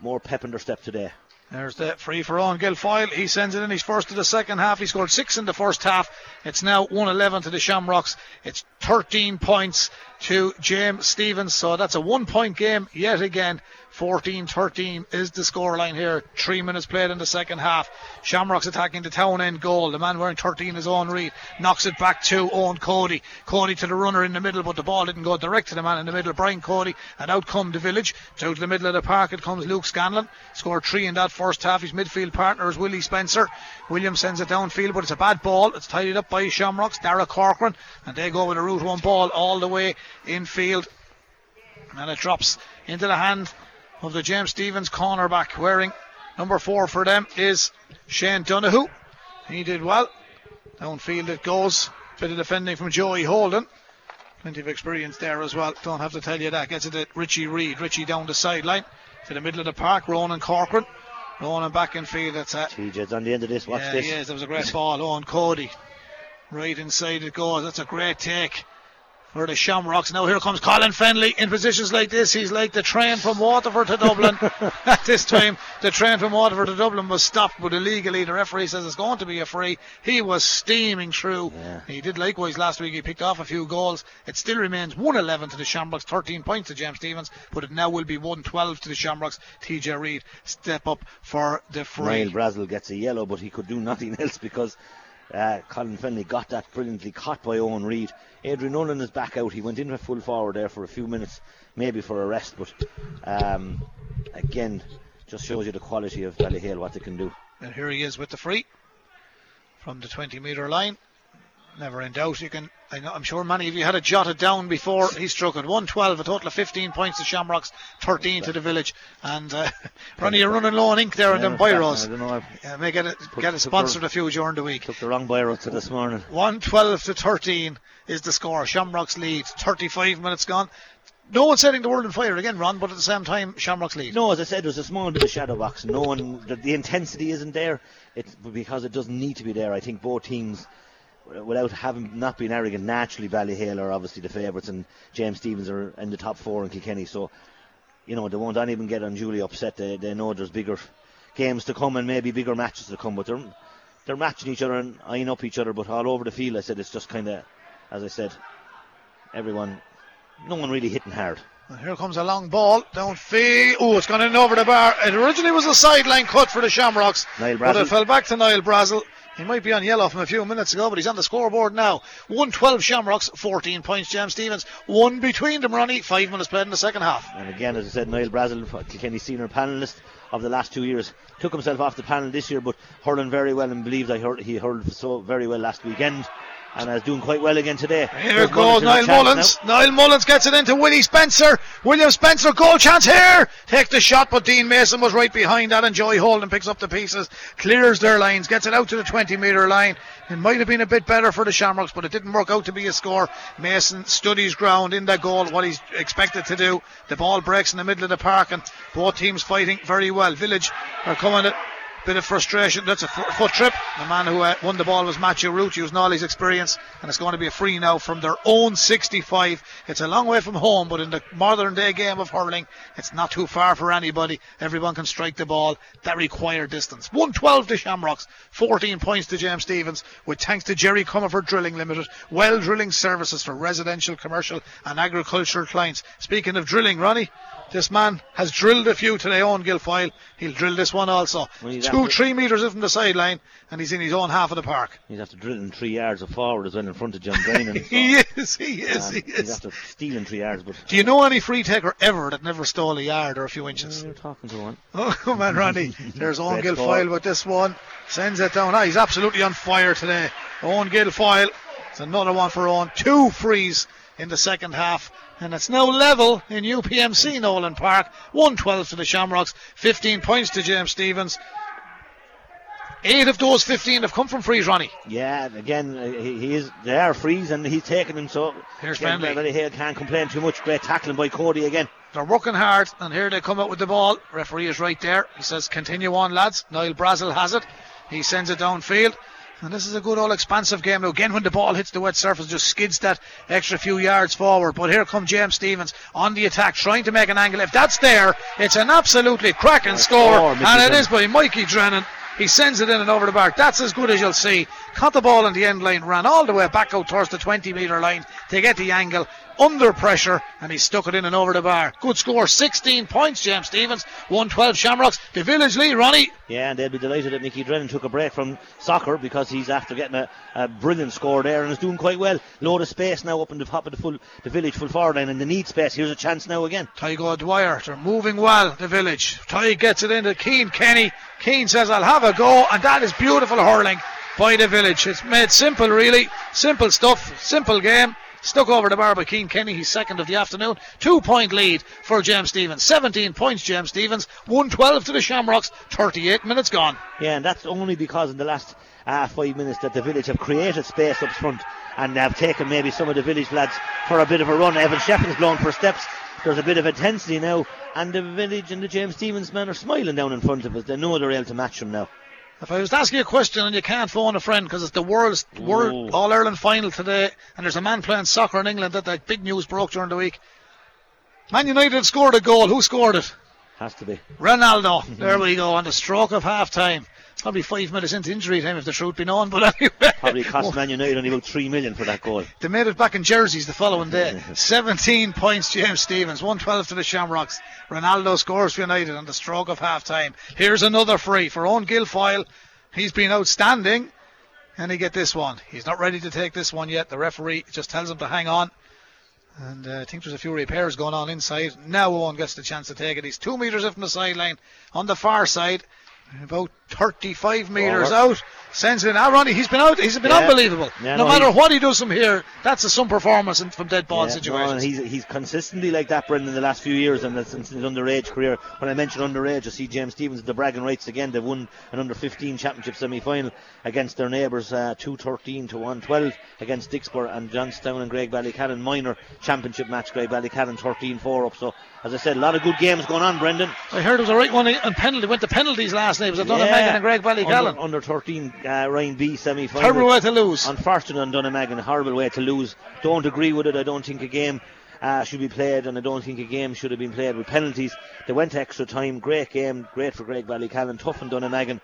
more pep in their step today. There's the free for Eoin Guilfoyle. He sends it in. He's first to the second half. He scored six in the first half. It's now 111 to the Shamrocks. It's 13 points to James Stephens. So that's a one point game yet again. 14 13 is the scoreline here. Three minutes played in the second half. Shamrocks attacking the town end goal. The man wearing 13 is Eoin Reid. Knocks it back to Eoin Cody. Cody to the runner in the middle, but the ball didn't go direct to the man in the middle. Brian Cody. And out come the village. Out to the middle of the park it comes Luke Scanlon. Scored three in that first half. His midfield partner is Willie Spencer. Williams sends it downfield, but it's a bad ball. It's tidied up by Shamrocks. Darragh Corcoran. And they go with a route one ball all the way infield. And it drops into the hand of the James Stephens cornerback wearing number four for them is Shane Donahue. He did well. Downfield it goes. Bit of defending from Joey Holden. Plenty of experience there as well. Don't have to tell you that. Gets it to Richie Reid. Richie down the sideline to the middle of the park. Ronan Corcoran. Ronan back in field. That's it. TJ's on the end of this. Watch yeah, this. He is. That was a great ball. Eoin Cody. Right inside it goes. That's a great take for the Shamrocks. Now here comes Colin Fennelly in positions like this. He's like the train from Waterford to Dublin. At this time, the train from Waterford to Dublin was stopped, but illegally the referee says it's going to be a free. He was steaming through. Yeah. He did likewise last week. He picked off a few goals. It still remains 111 to the Shamrocks, 13 points to James Stephens, but it now will be 112 to the Shamrocks. TJ Reid step up for the free. Niall Brassil gets a yellow, but he could do nothing else because uh, Colin Fennelly got that brilliantly caught by Eoin Reid. Adrian Nolan is back out. He went in for full forward there for a few minutes, maybe for a rest, but um, again, just shows you the quality of Ballyhale, what they can do. And here he is with the free from the 20 metre line. Never in doubt. You can. I know, I'm sure many of you had it jotted down before he struck it. 112, a total of 15 points to Shamrocks, 13 to the village. And uh, Ronnie, you're running low on ink there in them biros. I don't know. Uh, may get it, get it sponsored a few during the week. took the wrong biro to this morning. 112 to 13 is the score. Shamrocks lead. 35 minutes gone. No one setting the world on fire again, Ron, but at the same time, Shamrocks lead. No, as I said, there's a small bit of shadow box. No one, the, the intensity isn't there. It's because it doesn't need to be there. I think both teams, without having not being arrogant, naturally Ballyhale are obviously the favourites, and James Stephens are in the top four in Kilkenny. So, you know, they won't even get unduly upset. They, they know there's bigger games to come and maybe bigger matches to come. But they're they're matching each other and eyeing up each other. But all over the field, I said it's just kind of, as I said, everyone, no one really hitting hard. And here comes a long ball downfield. Oh, it's gone in over the bar. It originally was a sideline cut for the Shamrocks, Niall but it fell back to Niall Brassil. He might be on yellow from a few minutes ago, but he's on the scoreboard now. 112 Shamrocks, 14 points James Stephens. One between them, Ronnie. Five minutes played in the second half. And again, as I said, Niall Brassil, Kilkenny senior panelist of the last two years, took himself off the panel this year, but hurling very well and believes I heard he hurled so very well last weekend, and is doing quite well again today. Here There's goes Niall Mullins. now. Niall Mullins gets it into Willie Spencer. William Spencer, goal chance here. Take the shot, but Dean Mason was right behind that, and Joey Holden picks up the pieces, clears their lines, gets it out to the 20 metre line. It might have been a bit better for the Shamrocks, but it didn't work out to be a score. Mason studies ground in that goal, what he's expected to do. The ball breaks in the middle of the park, and both teams fighting very well. Village are coming at bit of frustration. That's a fo- foot trip. The man who uh, won the ball was Matthew Root, using all his experience, and it's going to be a free now from their own 65. It's a long way from home, but in the modern day game of hurling, it's not too far for anybody. Everyone can strike the ball. That required distance. 112 to Shamrocks, 14 points to James Stephens, with thanks to Jerry Comerford Drilling Limited, well drilling services for residential, commercial, and agricultural clients. Speaking of drilling, Ronnie. This man has drilled a few today Eoin Guilfoyle. He'll drill this one also. Well, Two, three metres in from the sideline, and he's in his own half of the park. He's after drilling three yards of forward as well in front of John Brennan. He is, he is, Um, he He's after stealing three yards, but Do you know any free taker ever that never stole a yard or a few inches? we're talking to one. Oh, come on, Ronnie. There's Eoin Guilfoyle with this one. Sends it down. Ah, he's absolutely on fire today. Eoin Guilfoyle. It's another one for Eoin. Two frees in the second half. And it's now level in UPMC Nolan Park. 112 to the Shamrocks. 15 points to James Stephens. Eight of those 15 have come from frees, Ronnie. Yeah, again, uh, he, he is. They are frees, and he's taking them. So Here's Fennelly. Ballyhale can't complain too much. Great tackling by Cody again. They're working hard, and here they come out with the ball. Referee is right there. He says, "Continue on, lads." Niall Brassil has it. He sends it downfield, and this is a good old expansive game. Now, again, when the ball hits the wet surface, just skids that extra few yards forward. But here come James Stephens on the attack, trying to make an angle. If that's there, it's an absolutely cracking score, and it is by Mikey Drennan. He sends it in and over the bar. That's as good as you'll see. Caught the ball on the end line, ran all the way back out towards the 20 metre line to get the angle under pressure, and he stuck it in and over the bar. Good score, 16 points, James Stephens. 112 Shamrocks. The village Lee, Ronnie. Yeah, and they'll be delighted that Mickey Drennan took a break from soccer because he's after getting a, a brilliant score there and is doing quite well. Load of space now up in the top of the full the village full forward line and the need space. Here's a chance now again. Tadhg O'Dwyer, they're moving well, the village. Ty gets it into Cian Kenny. Cian says, I'll have a go, and that is beautiful hurling by the village. It's made simple, really. Simple stuff, simple game. Stuck over the bar by Cian Kenny. He's second of the afternoon. Two point lead for James Stephens. 17 points, James Stephens. 112 to the Shamrocks. 38 minutes gone. Yeah, and that's only because in the last uh, five minutes that the village have created space up front and have taken maybe some of the village lads for a bit of a run. Evan Shefflin's blown for steps. There's a bit of intensity now, and the village and the James Stephens men are smiling down in front of us. They know they're able to match them now. If I was to ask you a question and you can't phone a friend because it's the world's world All Ireland final today, and there's a man playing soccer in England that that big news broke during the week. Man United scored a goal. Who scored it? Has to be. Ronaldo. Mm-hmm. There we go. On the stroke of half time. Probably five minutes into injury time if the truth be known, but anyway. Probably cost Man United only about three million for that goal. They made it back in jerseys the following day. 17 points, James Stephens. 112 to the Shamrocks. Ronaldo scores for United on the stroke of half time. Here's another free for Eoin Guilfoyle. He's been outstanding. And he get this one. He's not ready to take this one yet. The referee just tells him to hang on. And uh, I think there's a few repairs going on inside. Now Eoin gets the chance to take it. He's two metres from the sideline on the far side. About 35 metres out. Sends it in. Ah, Ronnie, he's been out. He's been yeah. unbelievable. Yeah, no, no, matter what he does from here, that's a some performance from dead ball yeah, situations. No, he's, he's consistently like that, Brendan, the last few years and since his underage career. When I mentioned underage, I see James Stephens the bragging rights again. They've won an under 15 championship semi final against their neighbours, uh, 213 to 112 against Dicksboro and Johnstown and Graigue-Ballycallan minor championship match. Graigue-Ballycallan 13 4 up. So, as I said, a lot of good games going on, Brendan. I heard it was a right one on penalty. Went to penalties last night. It Was it Dunnamaggin yeah, and Graigue-Ballycallan? Under, under 13 uh, Roinn B semi final. Horrible way to lose. Unfortunate on Dunnamaggin. Horrible way to lose. Don't agree with it. I don't think a game. Uh, should be played, and I don't think a game should have been played with penalties. They went to extra time. Great game, great for Graigue-Ballycallan, tough on Dunnamaggin.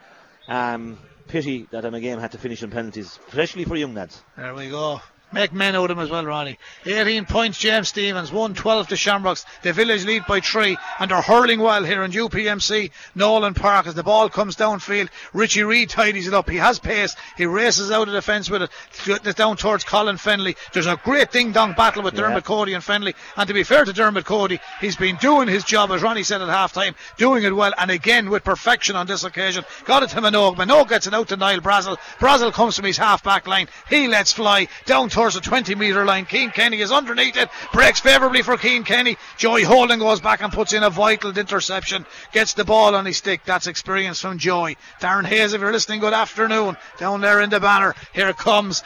Um, pity that a game had to finish in penalties, especially for young lads. There we go. Make men out of him as well, Ronnie. 18 points, James Stephens. 112 to Shamrocks. The village lead by three, and they're hurling well here in UPMC. Nolan Park as the ball comes downfield. Richie Reid tidies it up. He has pace. He races out of the fence with it. It's Down towards Colin Fennelly. There's a great ding dong battle with yeah. Dermot Cody and Fennelly. And to be fair to Dermot Cody, he's been doing his job, as Ronnie said at half time, doing it well, and again with perfection on this occasion. Got it to Minogue. Minogue gets it out to Niall Brassil. Brassil comes from his half back line. He lets fly down towards towards the 20 metre line. Cian Kenny is underneath it, breaks favourably for Cian Kenny. Joey Holden goes back and puts in a vital interception, gets the ball on his stick. That's experience from Joey. Darren Hayes, if you're listening, good afternoon. Down there in the banner, here comes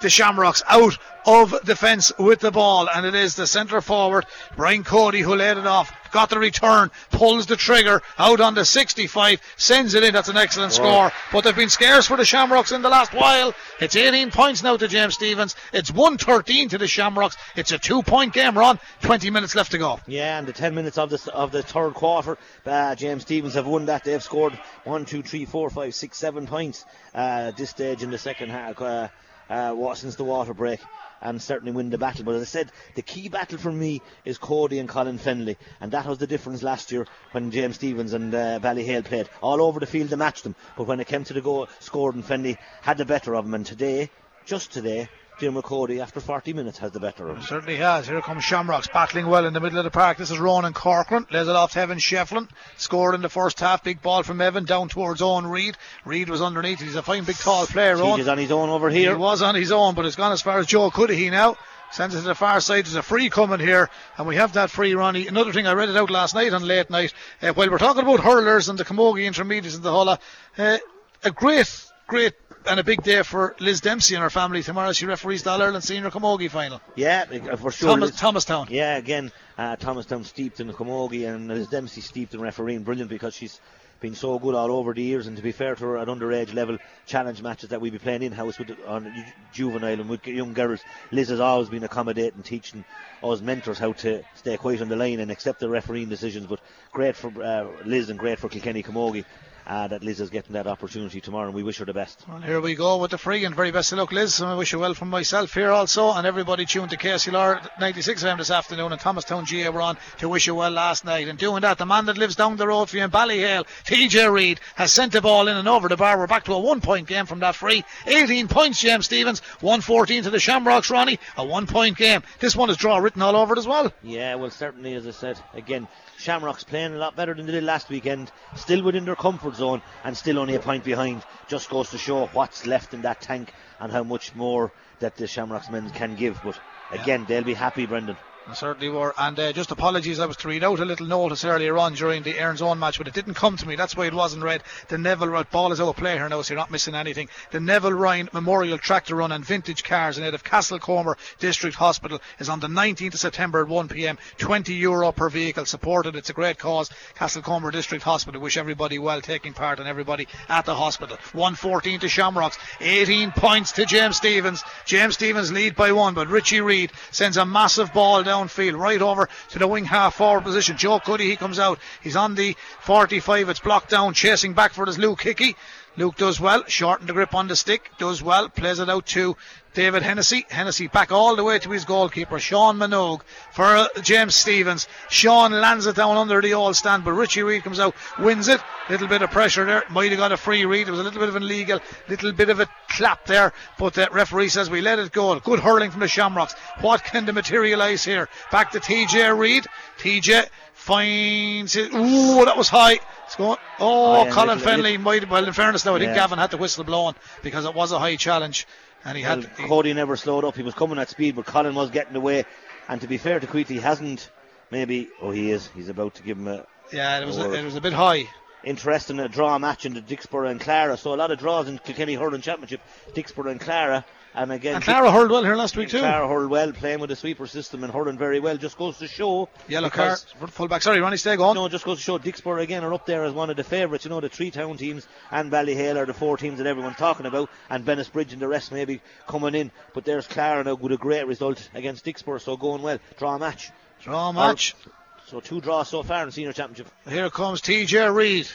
the Shamrocks out of defence with the ball, and it is the centre forward, Brian Cody, who laid it off. Got the return, pulls the trigger out on the 65, sends it in. That's an excellent score. But they've been scarce for the Shamrocks in the last while. It's 18 points now to James Stephens. It's 113 to the Shamrocks. It's a two point game run. 20 minutes left to go. Yeah, and the 10 minutes of the, of the third quarter, uh, James Stephens have won that. They've scored 1, 2, 3, 4, 5, 6, 7 points uh, at this stage in the second half. Uh, uh, since the water break and certainly win the battle. But as I said, the key battle for me is Cody and Colin Fennelly, and that was the difference last year when James Stephens and uh, Ballyhale played. All over the field they matched them, but when it came to the goal, scored and Fennelly had the better of them. And today, just today, Jim McCody, after 40 minutes, has the better of him. Certainly has. Here comes Shamrocks battling well in the middle of the park. This is Ronan Corcoran. Lays it off to Evan Shefflin. Scored in the first half. Big ball from Evan down towards Eoin Reid. Reid was underneath. He's a fine big tall player. He's on his own over here. He was on his own, but it's gone as far as Joe Cuddihy now. Sends it to the far side. There's a free coming here, and we have that free, Ronnie. Another thing, I read it out last night on late night. Uh, while we're talking about hurlers and the Camogie intermediates and the Hulla, uh, a great, great and a big day for Liz Dempsey and her family tomorrow. She referees the All Ireland Senior Camogie final. Yeah, for sure. Thomas, Thomastown. Yeah, again, uh, Thomastown steeped in the Camogie and Liz Dempsey steeped in refereeing. Brilliant because she's been so good all over the years. And to be fair to her, at underage level challenge matches that we be playing in house with on juvenile and with young girls, Liz has always been accommodating, teaching us mentors how to stay quiet on the line and accept the refereeing decisions. But great for uh, Liz and great for Kilkenny Camogie uh, that Liz is getting that opportunity tomorrow, and we wish her the best. Well, here we go with the free, and very best of luck, Liz. And I wish you well from myself here also, and everybody tuned to KCLR 96 AM this afternoon, and Thomastown GA were on to wish you well last night. And doing that, the man that lives down the road for you in Ballyhale, TJ Reid, has sent the ball in and over the bar. We're back to a one point game from that free. 18 points, James Stephens, 114 to the Shamrocks, Ronnie. A one point game. This one is draw written all over it as well. Yeah, well, certainly, as I said, again, Shamrocks playing a lot better than they did last weekend, still within their comfort zone and still only a point behind. Just goes to show what's left in that tank and how much more that the Shamrocks men can give. But again, they'll be happy, Brendan. Certainly were. And uh, just apologies, I was to read out a little notice earlier on during the Erin's Own match, but it didn't come to me. That's why it wasn't read. The Neville ball is out play here now, so you're not missing anything. The Neville Ryan Memorial Tractor Run and Vintage Cars in aid of Castlecomer District Hospital is on the 19th of September at 1 p.m. 20 euro per vehicle. Supported. It's a great cause. Castlecomer District Hospital. Wish everybody well taking part and everybody at the hospital. 114 to Shamrocks. 18 points to James Stephens. James Stephens lead by one, but Richie Reid sends a massive ball down downfield, right over to the wing half forward position. Joe Cuddy, he comes out. He's on the 45. It's blocked down, chasing back for his Luke Hickey. Luke does well, shorten the grip on the stick, does well, plays it out to David Hennessy. Hennessy back all the way to his goalkeeper, Sean Minogue, for uh, James Stephens. Sean lands it down under the all stand, but Richie Reid comes out, wins it. Little bit of pressure there. Might have got a free read. It was a little bit of an illegal, little bit of a clap there, but the referee says we let it go. Good hurling from the Shamrocks. What can they materialise here? Back to TJ Reid. TJ finds it. Ooh, that was high. It's going. Oh, Oh, yeah, Colin Fennelly might. Well, in fairness, now I think Gavin had the whistle blown because it was a high challenge, and he Well, had. he- Cody never slowed up. He was coming at speed, but Colin was getting away. And to be fair to Queety, he hasn't maybe. Oh, he is. He's about to give him a yeah, it was. A, it was a bit high. interesting a draw match in the Dicksboro and Clara. So a lot of draws in Kilkenny Hurling Championship, Dicksboro and Clara. And again, And Clara hurled well here last week too. Clara hurled well, playing with the sweeper system and hurling very well. Just goes to show. Yellow card because- for full back. Sorry, Ronnie, stay going. No, just goes to show Dicksboro again are up there as one of the favourites. You know, the three town teams and Ballyhale are the four teams that everyone's talking about, and Venice Bridge and the rest maybe coming in. But there's Clara now with a great result against Dicksboro, so going well. Draw match. Draw match. Oh, so two draws so far in the senior championship. Here comes TJ Reid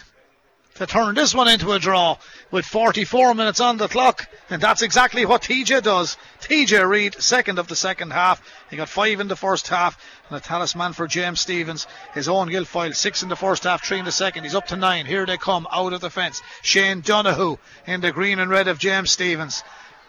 to turn this one into a draw with 44 minutes on the clock. And that's exactly what TJ does. TJ Reid, second of the second half. He got five in the first half. And a talisman for James Stephens. His Eoin Guilfoyle, six in the first half, three in the second. He's up to nine. Here they come out of the fence. Shane Donahue in the green and red of James Stephens.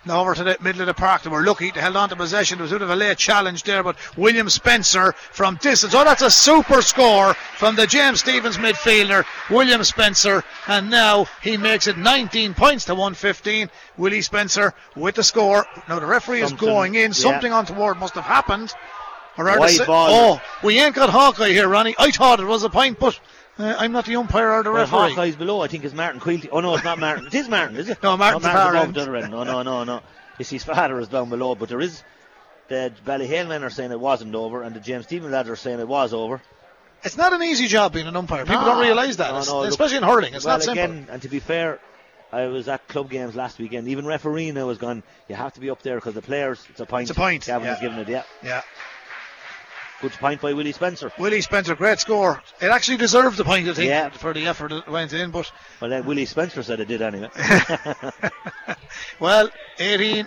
Now over to the middle of the park. They were lucky. They held on to possession. There was a bit of a late challenge there, but William Spencer from distance. Oh, that's a super score from the James Stephens midfielder, William Spencer. And now he makes it 19 points to 115. Willie Spencer with the score. Now the referee is going in. yeah. Something untoward must have happened. Or are Wide ball. Oh, we ain't got Hawkeye here, Ronnie. I thought it was a point, but uh, I'm not the umpire or the Well, referee. Hawkeye's below, I think, is Martin Quilty. Oh, no, it's not Martin. It is Martin, is it? No, Martin's the far above the. No, no, no, no. It's his father is down below, but there is. The Ballyhale men are saying it wasn't over, and the James Stephen lads are saying it was over. It's not an easy job being an umpire. People No. don't realise that, No, no, look- especially in hurling. It's well, not simple. again, and to be fair, I was at club games last weekend. Even refereeing now has gone. You have to be up there because the players. It's a point. It's a point, Gavin yeah. has given it. Yeah, Yeah. Good point by Willie Spencer. Willie Spencer, great score. It actually deserved the point, I think, Yeah. for the effort that went in. But Well, then Willie Spencer said it did anyway. well, 18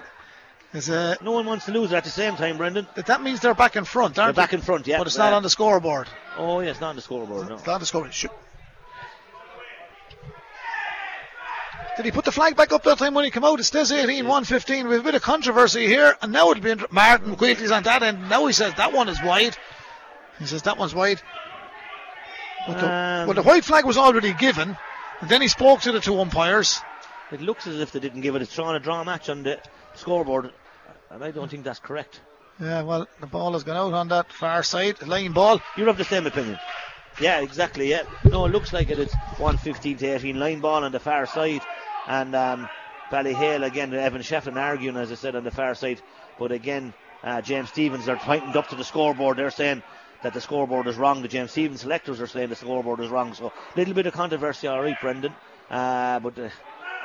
is uh, no one wants to lose at the same time, Brendan. that means they're back in front, aren't They're back they? in front, yeah. But it's not Uh, on the scoreboard. Oh, yeah, it's not on the scoreboard. No. It's not on the scoreboard. Shoot. Did he put the flag back up that time when he came out? It says 18, 115. We have a bit of controversy here, and now it'll be inter- Martin Quilty's on that end. Now he says that one is wide. He says that one's wide. But the, Um, well, the white flag was already given, and then he spoke to the two umpires. It looks as if they didn't give it. It's throwing a draw match on the scoreboard, and I don't think that's correct. Yeah, well, the ball has gone out on that far side, line ball. You're of the same opinion. Yeah, exactly. Yeah. No, it looks like it. It's 115 to 18 line ball on the far side, and um, Ballyhale again. Evan Shefflin arguing, as I said, on the far side. But again, uh, James Stephens are pointing up to the scoreboard. They're saying that the scoreboard is wrong. The James Stephens selectors are saying the scoreboard is wrong. So a little bit of controversy, all right, Brendan. Uh, but uh,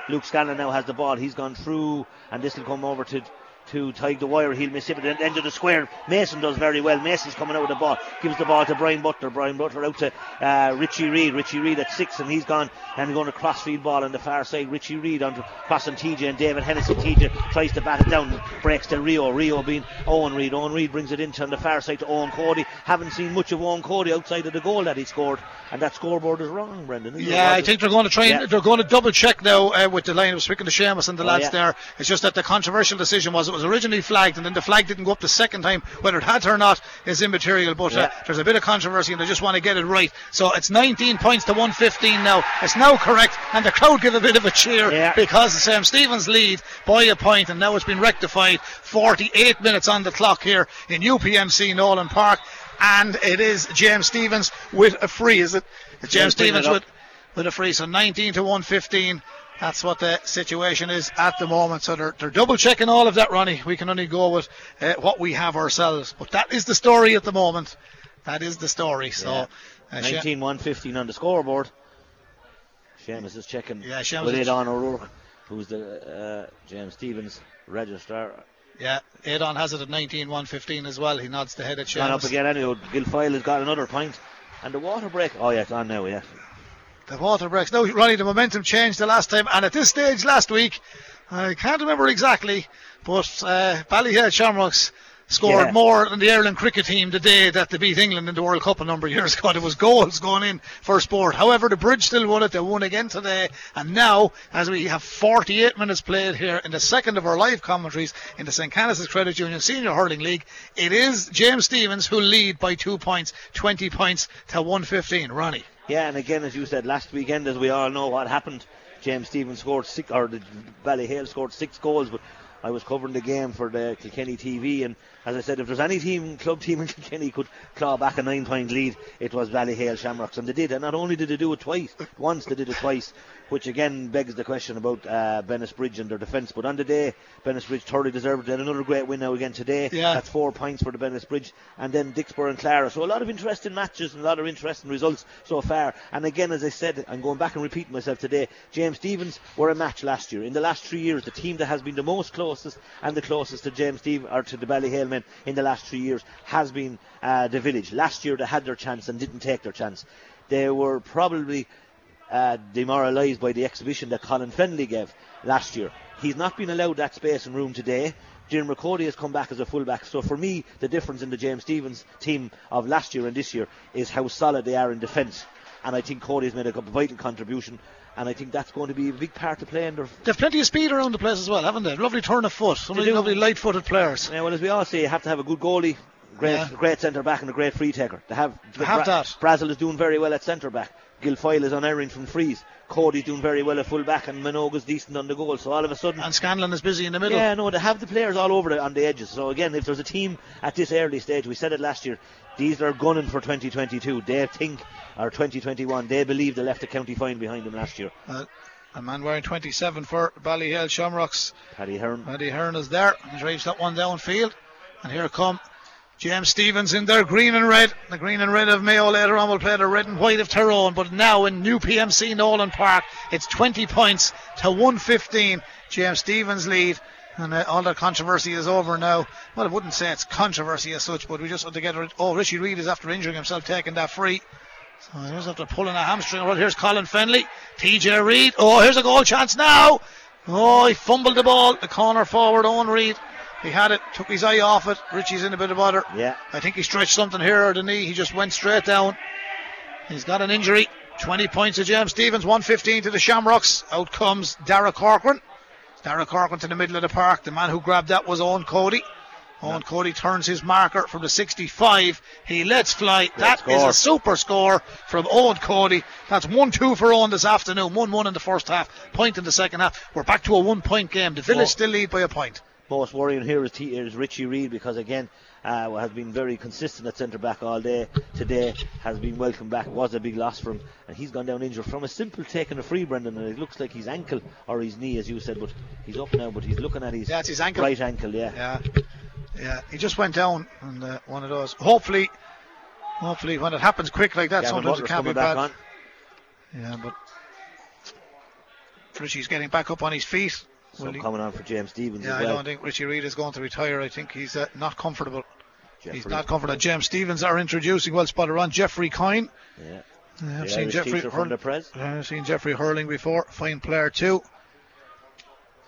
Luke Scanlon now has the ball. He's gone through, and this will come over to to Tadhg O'Dwyer. He'll miss it at the end of the square. Mason does very well. Mason's coming out with the ball. Gives the ball to Brian Butler. Brian Butler out to uh, Richie Reid. Richie Reid at six, and he's gone and going to crossfield ball on the far side. Richie Reid on crossing TJ and David Hennessy. TJ tries to bat it down. Breaks to Rio. Rio being Eoin Reid. Eoin Reid brings it into on the far side to Eoin Cody. Haven't seen much of Eoin Cody outside of the goal that he scored, and that scoreboard is wrong, Brendan. Yeah, I think they're going to try and Yeah. they're going to double check now uh, with the line. I was speaking to Seamus and the Oh, lads yeah. there. It's just that the controversial decision was it was originally flagged and then the flag didn't go up the second time. Whether it had to or not is immaterial, but uh, there's a bit of controversy and they just want to get it right. So it's 19 points to 115 now. It's now correct and the crowd give a bit of a cheer Yeah. because James Stephens lead by a point and now it's been rectified. 48 minutes on the clock here in UPMC Nolan Park and it is James Stephens with a free, is it? James Yes, bring it Stevens with with a free. So 19 to 115. That's what the situation is at the moment. So they're, they're double checking all of that, Ronnie. We can only go with uh, what we have ourselves. But that is the story at the moment. That is the story. So, Yeah. uh, Sha- 19 115 on the scoreboard. Seamus is checking Yeah, Seamus with Adon O'Rourke, who's the uh, James Stephens registrar. yeah, Adon has it at 19 115 as well. He nods the head at Seamus. Gone up again anyway. Guilfoyle has got another point. And the water break. Oh, yeah, it's on now, yeah. The water breaks. No, Ronnie, the momentum changed the last time. And at this stage last week, I can't remember exactly, but uh, Ballyhale Shamrocks scored Yeah. more than the Ireland cricket team the day that they beat England in the World Cup a number of years ago. There was goals going in for sport. However, the Bridge still won it. They won again today. And now, as we have 48 minutes played here in the second of our live commentaries in the St. Canice's Credit Union Senior Hurling League, it is James Stephens who lead by two points, 20 points to 115. Ronnie. Yeah, and again, as you said, last weekend, as we all know what happened, James Stephens scored six, or the Ballyhale scored six goals, but I was covering the game for the Kilkenny TV, and as I said, if there's any team, club team in Kilkenny could claw back a nine point lead, it was Ballyhale Shamrocks, and they did. And not only did they do it twice, once they did it twice, which again begs the question about uh, Bennettsbridge and their defence. But on the day, Bennettsbridge thoroughly deserved it. Another great win now again today. Yeah. That's four points for the Bennettsbridge, and then Dicksboro and Clara. So a lot of interesting matches and a lot of interesting results so far. And again, as I said, I'm going back and repeating myself today. James Stephens were a match last year. In the last three years, the team that has been the most closest and the closest to James Stephens or to the Ballyhale men in the last three years has been uh, the Village. Last year they had their chance and didn't take their chance. They were probably uh, demoralised by the exhibition that Colin Fennelly gave last year. He's not been allowed that space and room today. Jim Cody has come back as a fullback. So for me, the difference in the James Stephens team of last year and this year is how solid they are in defence. And I think Cody's made a vital contribution. And I think that's going to be a big part to play in their They've plenty of speed around the place as well, haven't they? Lovely turn of foot. Some really lovely light-footed players. Yeah, well, as we all say, you have to have a good goalie, great, Yeah. great centre back, and a great free taker. They have, They have that. Brassil is doing very well at centre back. Guilfoyle is on unerring from frees. Cody's doing very well at full back, and Minogue's decent on the goal. So all of a sudden, And Scanlon is busy in the middle. yeah, no, they have the players all over the, on the edges. So again, if there's a team at this early stage, we said it last year, these are gunning for 2022. They think, or 2021, they believe they left the county fine behind them last year. Uh, a man wearing 27 for Ballyhale Shamrocks. Paddy Hearn. Paddy Hearn is there. He drives that one downfield. And here come James Stephens in there, green and red. The green and red of Mayo later on will play the red and white of Tyrone. But now in UPMC Nolan Park, it's 20 points to 115. James Stephens lead. And uh, all the controversy is over now. Well, I wouldn't say it's controversy as such, but we just want to get rid. Oh, Richie Reid is after injuring himself, taking that free. So here's after pulling a hamstring. Well, here's Colin Fennelly. TJ Reid. Oh, here's a goal chance now. Oh, he fumbled the ball. The corner forward, Eoin Reid. He had it, took his eye off it. Richie's in a bit of bother. Yeah. I think he stretched something here or the knee. He just went straight down. He's got an injury. 20 points to James Stephens, 115 to the Shamrocks. Out comes Darragh Corcoran. Darragh Corcoran to the middle of the park. The man who grabbed that was Eoin Cody. Eoin Cody turns his marker from the 65. He lets fly. That is score. a super score from Eoin Cody. That's 1 2 for Eoin this afternoon. 1 1 in the first half, point in the second half. We're back to a one point game. The Village Oh. still lead by a point. Most worrying here is, T- is Richie Reid because again uh, has been very consistent at centre back all day. Today has been welcome back. Was a big loss for him, and he's gone down injured from a simple taking a free, Brendan. And it looks like his ankle or his knee, as you said, but he's up now. But he's looking at his Yeah, his ankle. right ankle. Yeah. Yeah, yeah. He just went down on uh, one of those. Hopefully, hopefully when it happens quick like that, Gavin sometimes it can't be back bad. on. Yeah, but Richie's getting back up on his feet. So Will he- coming on for James Stephens yeah, as I don't think Richie Reid is going to retire. I think he's uh, not comfortable. He's not comfortable. James Stephens are introducing well spotted on Jeffrey Coyne. Yeah. I've The seen Irish Jeffrey teacher from the Prez. uh, I've seen Jeffrey hurling before. Fine player too.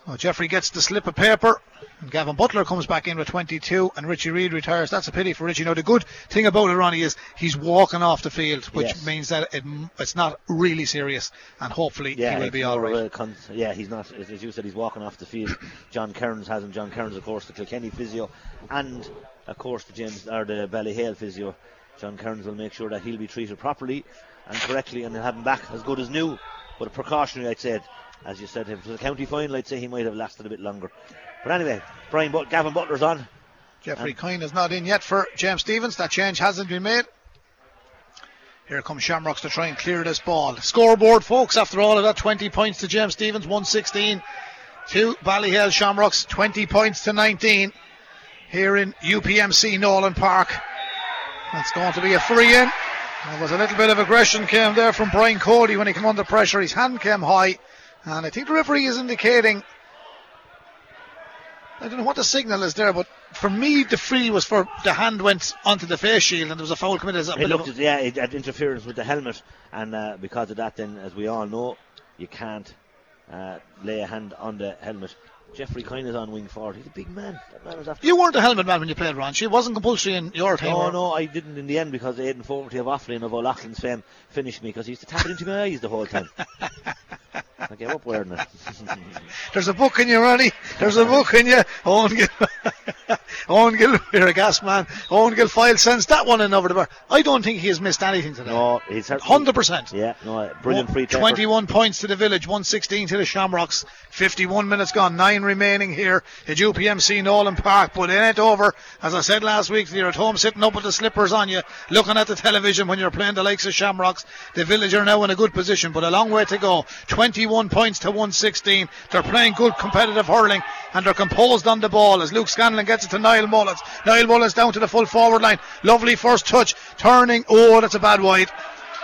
Oh, Jeffrey gets the slip of paper. And Gavin Butler comes back in with 22, and Richie Reid retires. That's a pity for Richie. Now, the good thing about it, Ronnie, is he's walking off the field, which Yes. means that it, it's not really serious, and hopefully Yeah, he will be all right. con- yeah, he's not. As as you said, he's walking off the field. John Kearns has him. John Kearns, of course, the Kilkenny physio, and of course the James or the Ballyhale physio. John Kearns will make sure that he'll be treated properly and correctly, and they'll have him back as good as new. But a precautionary, I'd say. As you said, if it was a county final, I'd say he might have lasted a bit longer. But anyway, Brian but- Gavin Butler's on. Jeffrey Kine is not in yet for James Stephens. That change hasn't been made. Here comes Shamrocks to try and clear this ball. Scoreboard, folks, after all of that, 20 points to James Stephens, 116 to Ballyhale Shamrocks, 20 points to 19 here in UPMC Nolan Park. That's going to be a free in. There was a little bit of aggression came there from Brian Cody when he came under pressure. His hand came high, and I think the referee is indicating I don't know what the signal is there, but for me, the free was for the hand went onto the face shield and there was a foul committed. As a It looked at, yeah, it had interference with the helmet, and uh, because of that, then as we all know, you can't uh, lay a hand on the helmet. Jeffrey Kine is on wing forward. He's a big man. That man was after. you weren't a helmet man when you played, Ron. It wasn't compulsory in your time. No, no, I didn't in the end because Aidan Fogarty of Offaly and of O'Loughlin's fame finished me because he used to tap it into my eyes the whole time. I gave up wearing it. There's a book in you, Ronnie. There's a book in you. Owen Gill, Owen Gill, you're a gas man. Eoin Guilfoyle sends that one in over the bar. I don't think he has missed anything today. no, he's certainly- 100%. Yeah, no, brilliant free. 21 points to the village, 116 to the Shamrocks. 51 minutes gone, nine remaining here at UPMC Nolan Park. But it ain't over. As I said last week, you're at home sitting up with the slippers on you, looking at the television when you're playing the likes of Shamrocks. The village are now in a good position, but a long way to go. 21 points to 116. They're playing good competitive hurling and they're composed on the ball as Luke Scanlon gets it to Niall Mullins. Niall Mullins down to the full forward line. Lovely first touch, turning. Oh, that's a bad wide.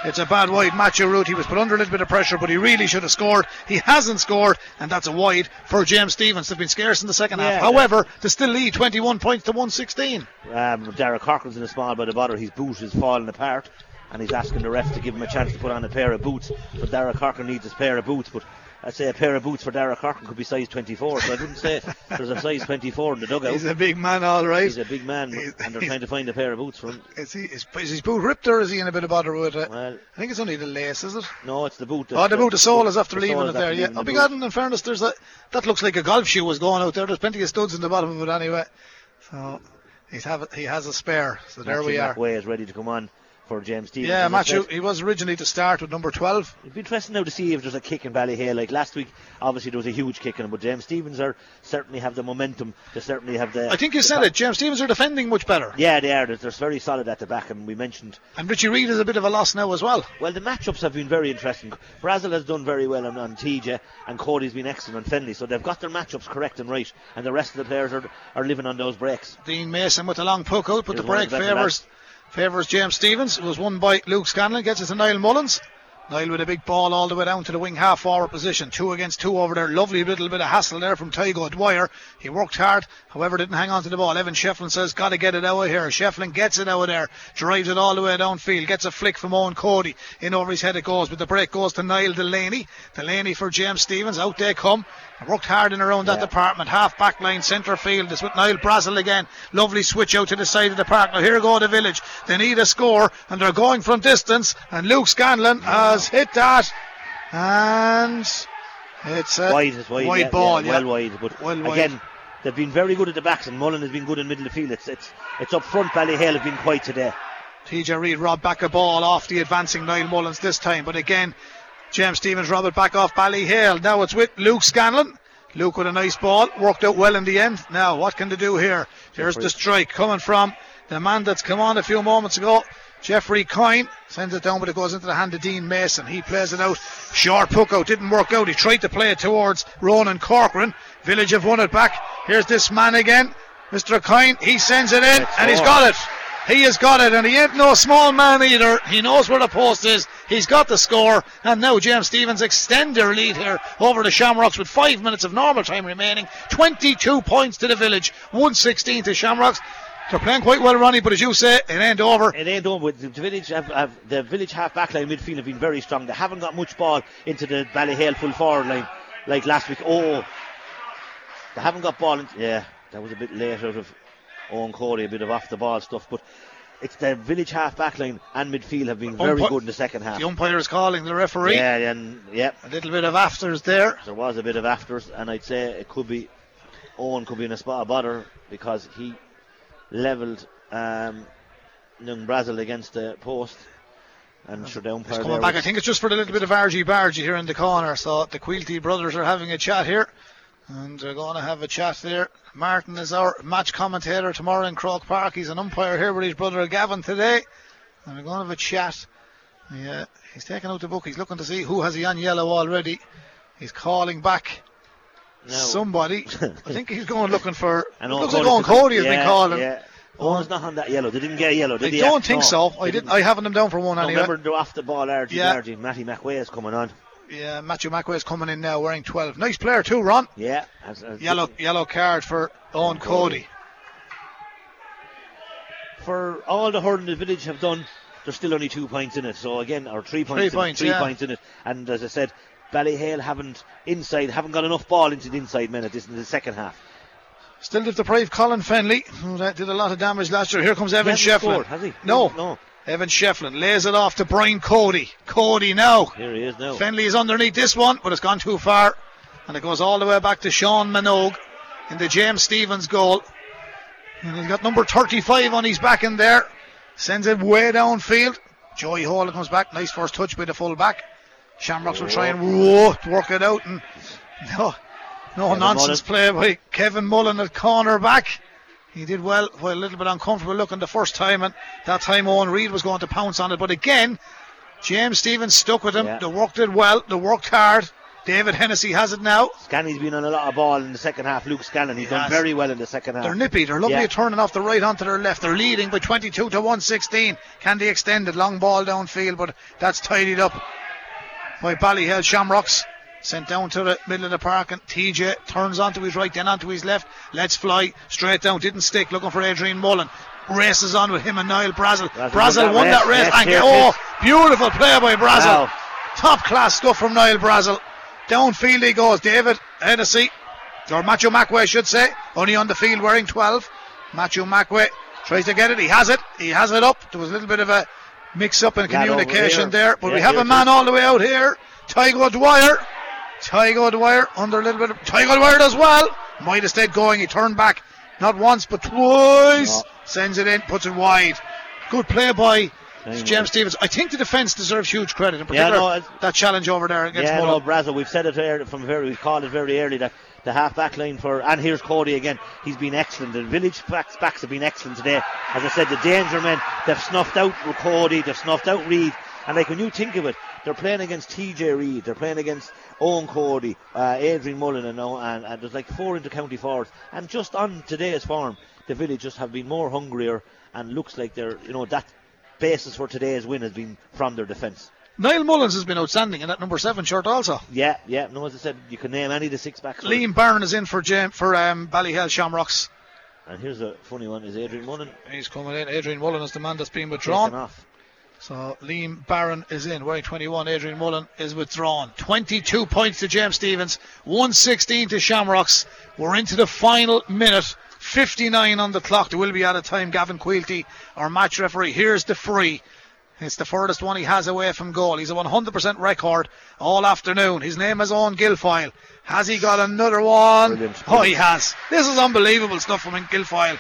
It's a bad wide. Matthew Root, he was put under a little bit of pressure, but he really should have scored. He hasn't scored, and that's a wide for James Stephens. They've been scarce in the second Yeah, half. However, they still lead 21 points to 116. Um, Darragh Corcoran's in a small bit of bother. His boot is falling apart, and he's asking the ref to give him a chance to put on a pair of boots. But Darragh Corcoran needs his pair of boots. But I'd say a pair of boots for Darragh Corcoran could be size 24. So I wouldn't say there's a size 24 in the dugout. He's a big man, all right. He's a big man, He's- and they're trying to find a pair of boots for him. Is, he, is, is his boot ripped or is he in a bit of bother with it? Well, I think it's only the lace, is it? no, it's the boot. Oh, the boot, the sole is after the leaving it there. Yeah. I'll oh, be boot. glad. In fairness, there's a that looks like a golf shoe was going out there. There's plenty of studs in the bottom of it anyway. So he's have he has a spare. So there we are. Way is ready to come on for James Stephens. Yeah, Matthew. He was originally to start with number 12. It'd be interesting now to see if there's a kick in Ballyhale. Like last week, obviously there was a huge kick in him, but James Stephens are certainly have the momentum. They certainly have the. I think you the said top- it. James Stephens are defending much better. Yeah, they are. They're, they're very solid at the back, and we mentioned. And Richie Reid is a bit of a loss now as well. Well, the matchups have been very interesting. Brassil has done very well on, on TJ, and Cody's been excellent on Fennelly. So they've got their matchups correct and right, and the rest of the players are are living on those breaks. Dean Mason with a long poke out, but Here's the break favours favours James Stephens. It was won by Luke Scanlon, gets it to Niall Mullins. Niall with a big ball all the way down to the wing half forward position. Two against two over there. Lovely little bit of hassle there from Tadhg O'Dwyer. He worked hard, however, didn't hang on to the ball. Evan Shefflin says, Gotta get it out of here. Shefflin gets it out of there, drives it all the way downfield, gets a flick from Eoin Cody. In over his head it goes, but the break goes to Niall Delaney. Delaney for James Stephens. Out they come. Worked hard in around that department. Half back line, centre field. It's with Niall Brassil again. Lovely switch out to the side of the park. Now here go the village. They need a score and they're going from distance. And Luke Scanlon has hit that. And it's a wide, it's wide, yeah, ball. yeah, Yeah, well wide. But Well wide. again, they've been very good at the backs, and Mullen has been good in middle of the field. It's it's it's up front. Ballyhale have been quite today. TJ Reid robbed back a ball off the advancing Niall Mullins this time. But again, James Stephens Robert back off Ballyhale. Now it's with Luke Scanlon. Luke with a nice ball. Worked out well in the end. Now, what can they do here? Here's the strike coming from the man that's come on a few moments ago. Jeffrey Coyne sends it down, but it goes into the hand of Dean Mason. He plays it out. Short puck out. Didn't work out. He tried to play it towards Ronan Corcoran. Village have won it back. Here's this man again. Mr. Coyne. He sends it in, and he's got it. He has got it, and he ain't no small man either. He knows where the post is. He's got the score, and now James Stephens extend their lead here over the Shamrocks with five minutes of normal time remaining. 22 points to the village, 116 to Shamrocks. They're playing quite well, Ronnie, but as you say, it ain't over. It ain't done with the village. Have, have the village half back line midfield have been very strong. They haven't got much ball into the Ballyhale full forward line like last week. Oh, They haven't got ball. In, yeah, that was a bit late out of Eoin Cody, a bit of off the ball stuff, but. It's the village half back line and midfield have been very Umpi- good in the second half. The umpire is calling the referee. Yeah, and yeah, A little bit of afters there. there was a bit of afters, and I'd say it could be Eoin could be in a spot of bother because he levelled um, young Brassil against the post, and sure It's coming back. I think it's just for a little bit of argy bargy here in the corner. So the Quilty brothers are having a chat here. And they're going to have a chat there. Martin is our match commentator tomorrow in Croke Park. He's an umpire here with his brother Gavin today. And we're going to have a chat. Yeah, uh, he's taking out the book. He's looking to see who has he on yellow already. He's calling back No. somebody. I think he's going looking for. And looks like Eoin Cody has yeah, been calling. Yeah. Eoin's not on that yellow. They didn't get a yellow, did I don't think No, so. I didn't. I haven't him down for one No, anyway. remember the ball, RG Yeah. RG. Matty McWay is coming on. Yeah, Matthew McWay is coming in now wearing 12. Nice player too, Ron. Yeah. as- as- Yellow yellow card for Eoin Cody. For all the hurling the village have done, there's still only two points in it. So again, or three points. in it, points, three yeah. points in it. And as I said, Ballyhale haven't inside, haven't got enough ball into the inside men at this in the second half. Still deprived Colin Fennelly, who that did a lot of damage last year. Here comes Evan Shefflin. has he? No. No. Evan Shefflin lays it off to Brian Cody. Cody now. Here he is now. Fennelly is underneath this one, but it's gone too far. And it goes all the way back to Sean Minogue in the James Stephens goal. And he's got number 35 on his back in there. Sends it way downfield. Joey Hall comes back. Nice first touch by the full back. Shamrocks will try and whoa, work it out. And no, no Kevin nonsense play by Kevin Mullen at corner back. He did well, while a little bit uncomfortable looking the first time, and that time Eoin Reid was going to pounce on it. But again, James Stephens stuck with him. Yeah. They worked it well. They worked hard. David Hennessy has it now. Scanney's been on a lot of ball in the second half. Luke Scanlon, he's done very well in the second half. They're nippy. They're lovely Yeah. at turning off the right onto their left. They're leading by 22 to 116. Can they extend it? Long ball downfield, but that's tidied up by Ballyhale Shamrocks. Sent down to the middle of the park, and TJ turns onto his right, then onto his left. Let's fly straight down. Didn't stick. Looking for Adrian Mullen. Races on with him and Niall Brassil. Brassil won that race. race. And here, oh, beautiful play by Brassil. Wow. Top class stuff from Niall Brassil. Downfield he goes. David Hennessy, or Matthew Macway, I should say, only on the field wearing 12. Matthew Macway tries to get it. He has it. He has it up. There was a little bit of a mix up in communication there, but Yeah, we have a man all the way out here. Tadhg O'Dwyer. Tadhg O'Dwyer under a little bit of. Tadhg O'Dwyer does well. Might have stayed going. He turned back not once but twice. No. Sends it in, puts it wide. Good play by James. Stephens. I think the defence deserves huge credit, in Yeah, particular no, that challenge over there against Yeah, no. We've said it ear- from very, we called it very early that the half back line for, and here's Cody again. He's been excellent. The village backs, backs have been excellent today. As I said, the danger men, they've snuffed out Cody, they've snuffed out Reid. And like when you think of it, they're playing against TJ Reid, they're playing against Eoin Cody, uh, Adrian Mullen, and, and, and there's like four inter-county forwards. And just on today's form, the village just have been more hungrier and looks like they're, you know, that basis for today's win has been from their defence. Niall Mullins has been outstanding in that number seven shirt also. Yeah, yeah. No, as I said, you can name any of the six backs. Liam Barron is in for Jam- for um, Ballyhale Shamrocks. And here's a funny one: is Adrian Mullen He's coming in. Adrian Mullen is the man that's been taken withdrawn. off? So Liam Barron is in. Wearing 21. Adrian Mullen is withdrawn. 22 points to James Stephens. 116 to Shamrocks. We're into the final minute. 59 on the clock. There will be out of time. Gavin Quilty, our match referee. Here's the free. It's the furthest one he has away from goal. He's a 100% record all afternoon. His name is Eoin Guilfoyle. Has he got another one? Brilliant. Oh, he has. This is unbelievable stuff from Guilfoyle.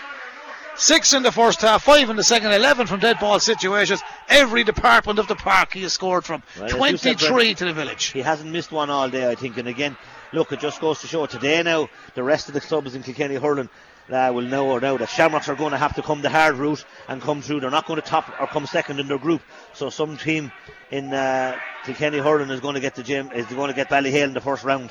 Six in the first half, five in the second, 11 from dead ball situations. Every department of the park he has scored from. Well, as you said, 23 to the village. He hasn't missed one all day, I think. And again, look, it just goes to show today now the rest of the clubs in Kilkenny hurling uh, will know or know that Shamrocks are going to have to come the hard route and come through. They're not going to top or come second in their group. So some team in uh, Kilkenny hurling is going to get the gym is going to get Ballyhale in the first round.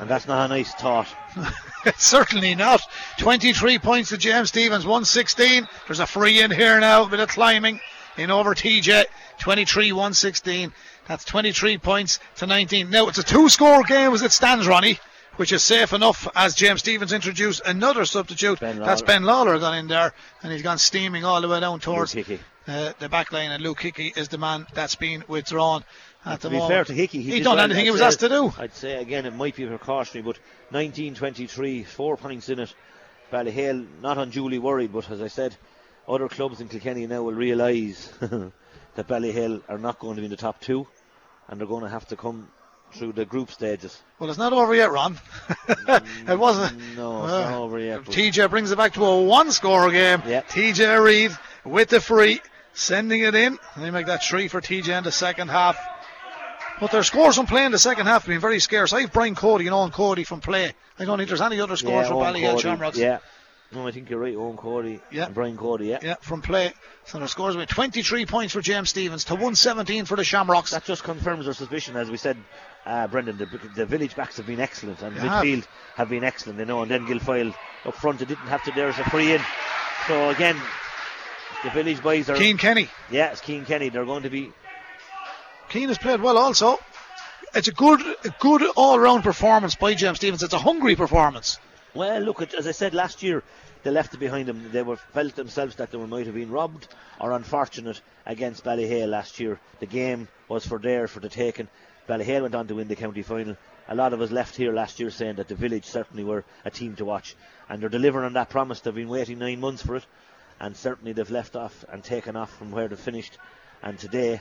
And that's not a nice thought. Certainly not. 23 points to James Stephens, 116. There's a free in here now, a bit of climbing in over TJ. 23 116. That's 23 points to 19. Now it's a two score game as it stands, Ronnie, which is safe enough as James Stephens introduced another substitute. Ben That's Ben Lawler gone in there and he's gone steaming all the way down towards uh, the back line, and Luke Hickey is the man that's been withdrawn at to the be moment. fair to Hickey, he, he done well. anything he I'd was say- asked to do. I'd say again it might be precautionary, but 1923, four points in it. Ballyhale not unduly worried, but as I said, other clubs in Kilkenny now will realise that Ballyhale are not going to be in the top two, and they're going to have to come through the group stages. Well, it's not over yet, Ron. it wasn't. Mm, no, it's Well, not over yet. TJ brings it back to a one-score game. Yeah. TJ Reid with the free, sending it in. They make that three for TJ in the second half. But their scores from play in the second half have been very scarce. I have Brian Cody and Eoin Cody from play. I don't think there's any other scores yeah, for Ballyhale Shamrocks. Yeah. No, I think you're right. Eoin Cody Yeah. and Brian Cody. Yeah. Yeah, from play. So their scores were 23 points for James Stephens to 117 for the Shamrocks. That just confirms our suspicion, as we said, uh, Brendan. The, the village backs have been excellent, and have. midfield have been excellent. You know, and then Guilfoyle up front, they didn't have to. There's a free in. So again, the village boys are. Cian Kenny. Yeah, it's Cian Kenny. They're going to be. Cian has played well also. It's a good, a good all-round performance by James Stephens. It's a hungry performance. Well, look, as I said last year, they left it behind them. They were felt themselves that they were, might have been robbed or unfortunate against Ballyhale last year. The game was for there for the taking. Ballyhale went on to win the county final. A lot of us left here last year saying that the village certainly were a team to watch, and they're delivering on that promise. They've been waiting nine months for it, and certainly they've left off and taken off from where they finished. And today,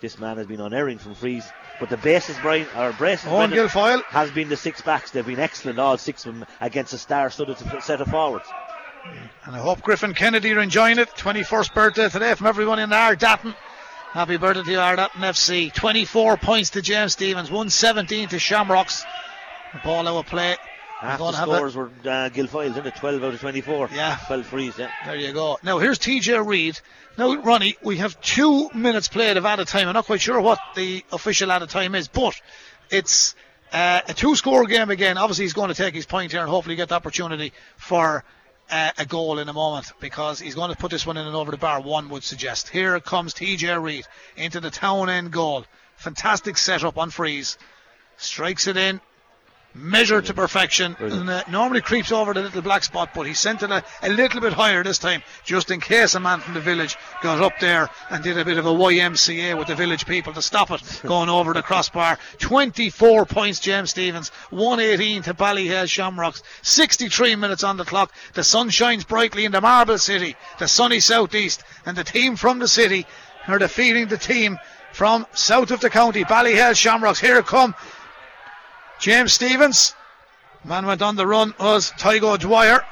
this man has been unerring from frees. But the basis, Brian, or braces, Owen has been the six backs. They've been excellent, all six of them, against a star-studded set of forwards. And I hope Griffin Kennedy are enjoying it. 21st birthday today from everyone in Ardatton. Happy birthday to Ardatton FC. 24 points to James Stephens, 117 to Shamrocks. The ball out of play. Half the scores were uh, Guilfoyle's, isn't it? 12 out of 24. Yeah. 12 frees, yeah. There you go. Now here's TJ Reid. Now, Ronnie, we have two minutes played of added time. I'm not quite sure what the official added time is, but it's uh, a two-score game again. Obviously, he's going to take his point here and hopefully get the opportunity for uh, a goal in a moment because he's going to put this one in and over the bar. One would suggest. Here comes TJ Reid into the town end goal. Fantastic setup on freeze. Strikes it in. Measured to perfection. And, uh, normally creeps over the little black spot, but he sent it a, a little bit higher this time, just in case a man from the village got up there and did a bit of a YMCA with the village people to stop it going over the crossbar. 24 points, James Stephens. 118 to Ballyhale Shamrocks. 63 minutes on the clock. The sun shines brightly in the Marble City, the sunny southeast, and the team from the city are defeating the team from south of the county, Ballyhale Shamrocks. Here come James Stephens. Man went on the run was Tadhg O'Dwyer.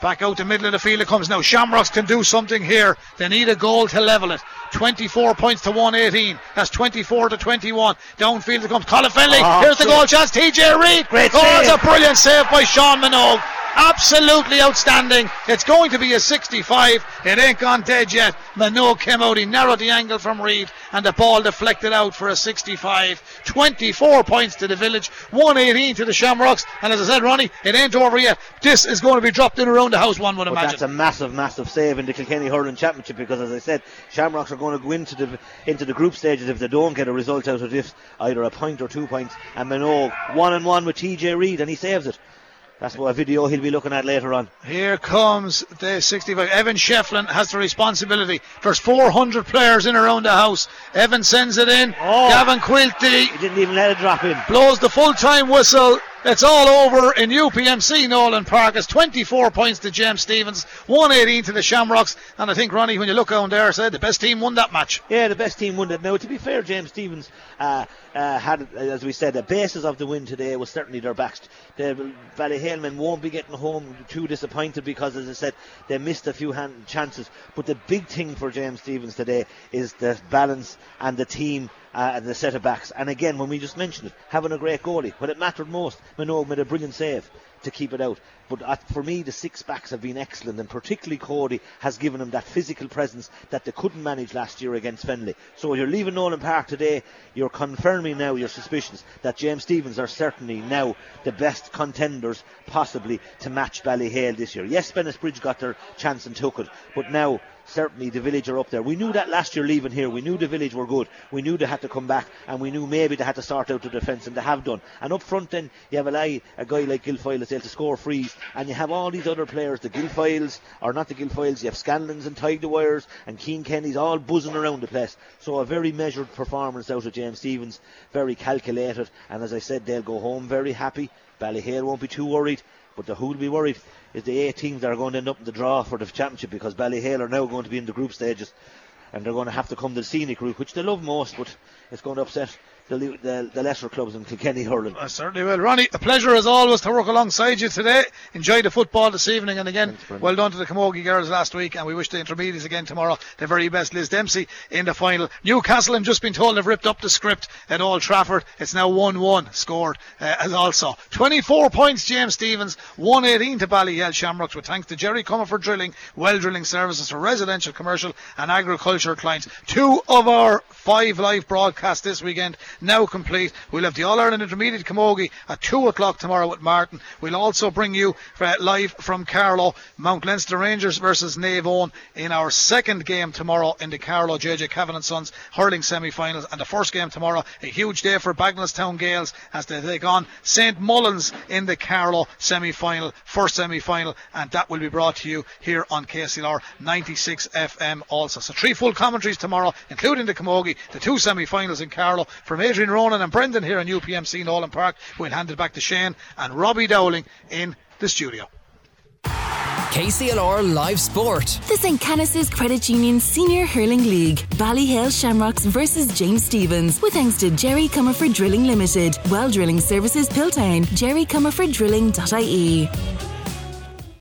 Back out the middle of the field it comes now. Shamrocks can do something here. They need a goal to level it. 24 points to 118. That's 24 to 21. Downfield it comes. Colin Fennelly. Oh, Here's the goal chance. TJ Reid. Great oh, it's a brilliant save by Sean Minogue. Absolutely outstanding. It's going to be a 65. It ain't gone dead yet. Minogue came out. He narrowed the angle from Reid and the ball deflected out for a 65. 24 points to the village. 118 to the Shamrocks. And as I said, Ronnie, it ain't over yet. This is going to be dropped in around the house, one would But imagine. that's a massive, massive save in the Kilkenny Hurling Championship because, as I said, Shamrocks are going to go into the into the group stages if they don't get a result out of this, either a point or two points. And Minogue one and one with TJ Reid, and he saves it. That's what a video he'll be looking at later on. Here comes the 65. Evan Shefflin has the responsibility. There's 400 players in around the house. Evan sends it in. Oh. Gavin Quilty He didn't even let it drop in. blows the full time whistle. It's all over in UPMC Nolan Park. It's 24 points to James Stephens, 118 to the Shamrocks. And I think, Ronnie, when you look down there, said the best team won that match. Yeah, the best team won it. Now, to be fair, James Stephens uh, uh, had, as we said, the basis of the win today was certainly their backs. The Ballyhale men won't be getting home too disappointed because, as I said, they missed a few hand chances. But the big thing for James Stephens today is the balance and the team. Uh, and the set of backs, and again, when we just mentioned it, having a great goalie, when it mattered most, Minogue made a brilliant save to keep it out. But uh, for me, the six backs have been excellent, and particularly Cody has given them that physical presence that they couldn't manage last year against Fennelly. So you're leaving Nolan Park today, you're confirming now your suspicions that James Stephens are certainly now the best contenders possibly to match Ballyhale this year. Yes, Bennett Bridge got their chance and took it, but now certainly the village are up there. We knew that last year leaving here. We knew the village were good. We knew they had to come back, and we knew maybe they had to start out the defence, and they have done. And up front, then you have a, guy, a guy like Guilfoyle that's able to score frees, and you have all these other players, the Guilfoyles, or not the Guilfoyles, you have Scanlons and Tadhg O'Dwyers and Cian Kenny's all buzzing around the place. So a very measured performance out of James Stephens, very calculated, and as I said, they'll go home very happy. Ballyhale won't be too worried. But the who will be worried is the eight teams that are going to end up in the draw for the championship because Ballyhale are now going to be in the group stages and they're going to have to come to the scenic route, which they love most, but it's going to upset the, the, the lesser clubs in Kilkenny hurling. I certainly will. Ronnie, a pleasure as always to work alongside you today. Enjoy the football this evening, and again, Thanks, well done to the Camogie girls last week, and we wish the intermediates again tomorrow the very best. Liz Dempsey in the final. Newcastle, I've just been told, they've ripped up the script at Old Trafford. It's now 1 1 scored uh, as also. 24 points, James Stephens, 118 to Ballyhale Shamrocks, with thanks to Jerry Comerford Drilling, well drilling services for residential, commercial, and agriculture clients. Two of our five live broadcasts this weekend now complete. We'll have the All Ireland Intermediate Camogie at 2 o'clock tomorrow with Martin. We'll also bring you uh, live from Carlow, Mount Leinster Rangers versus Eoin in our second game tomorrow in the Carlow JJ Cavan and Sons hurling semi finals. And the first game tomorrow, a huge day for Bagenalstown Gales as they take on St Mullins in the Carlow semi final, first semi final. And that will be brought to you here on KCLR 96 FM also. So three full commentaries tomorrow, including the Camogie, the two semi finals in Carlow from Adrian Ronan and Brendan here in UPMC Nolan Park. We'll hand it back to Shane and Robbie Dowling in the studio. KCLR Live Sport. The St. Canice's Credit Union Senior Hurling League. Ballyhale Shamrocks versus James Stephens. With thanks to Jerry Comerford Drilling Limited. Well Drilling Services Piltown. JerryComerfordDrilling.ie.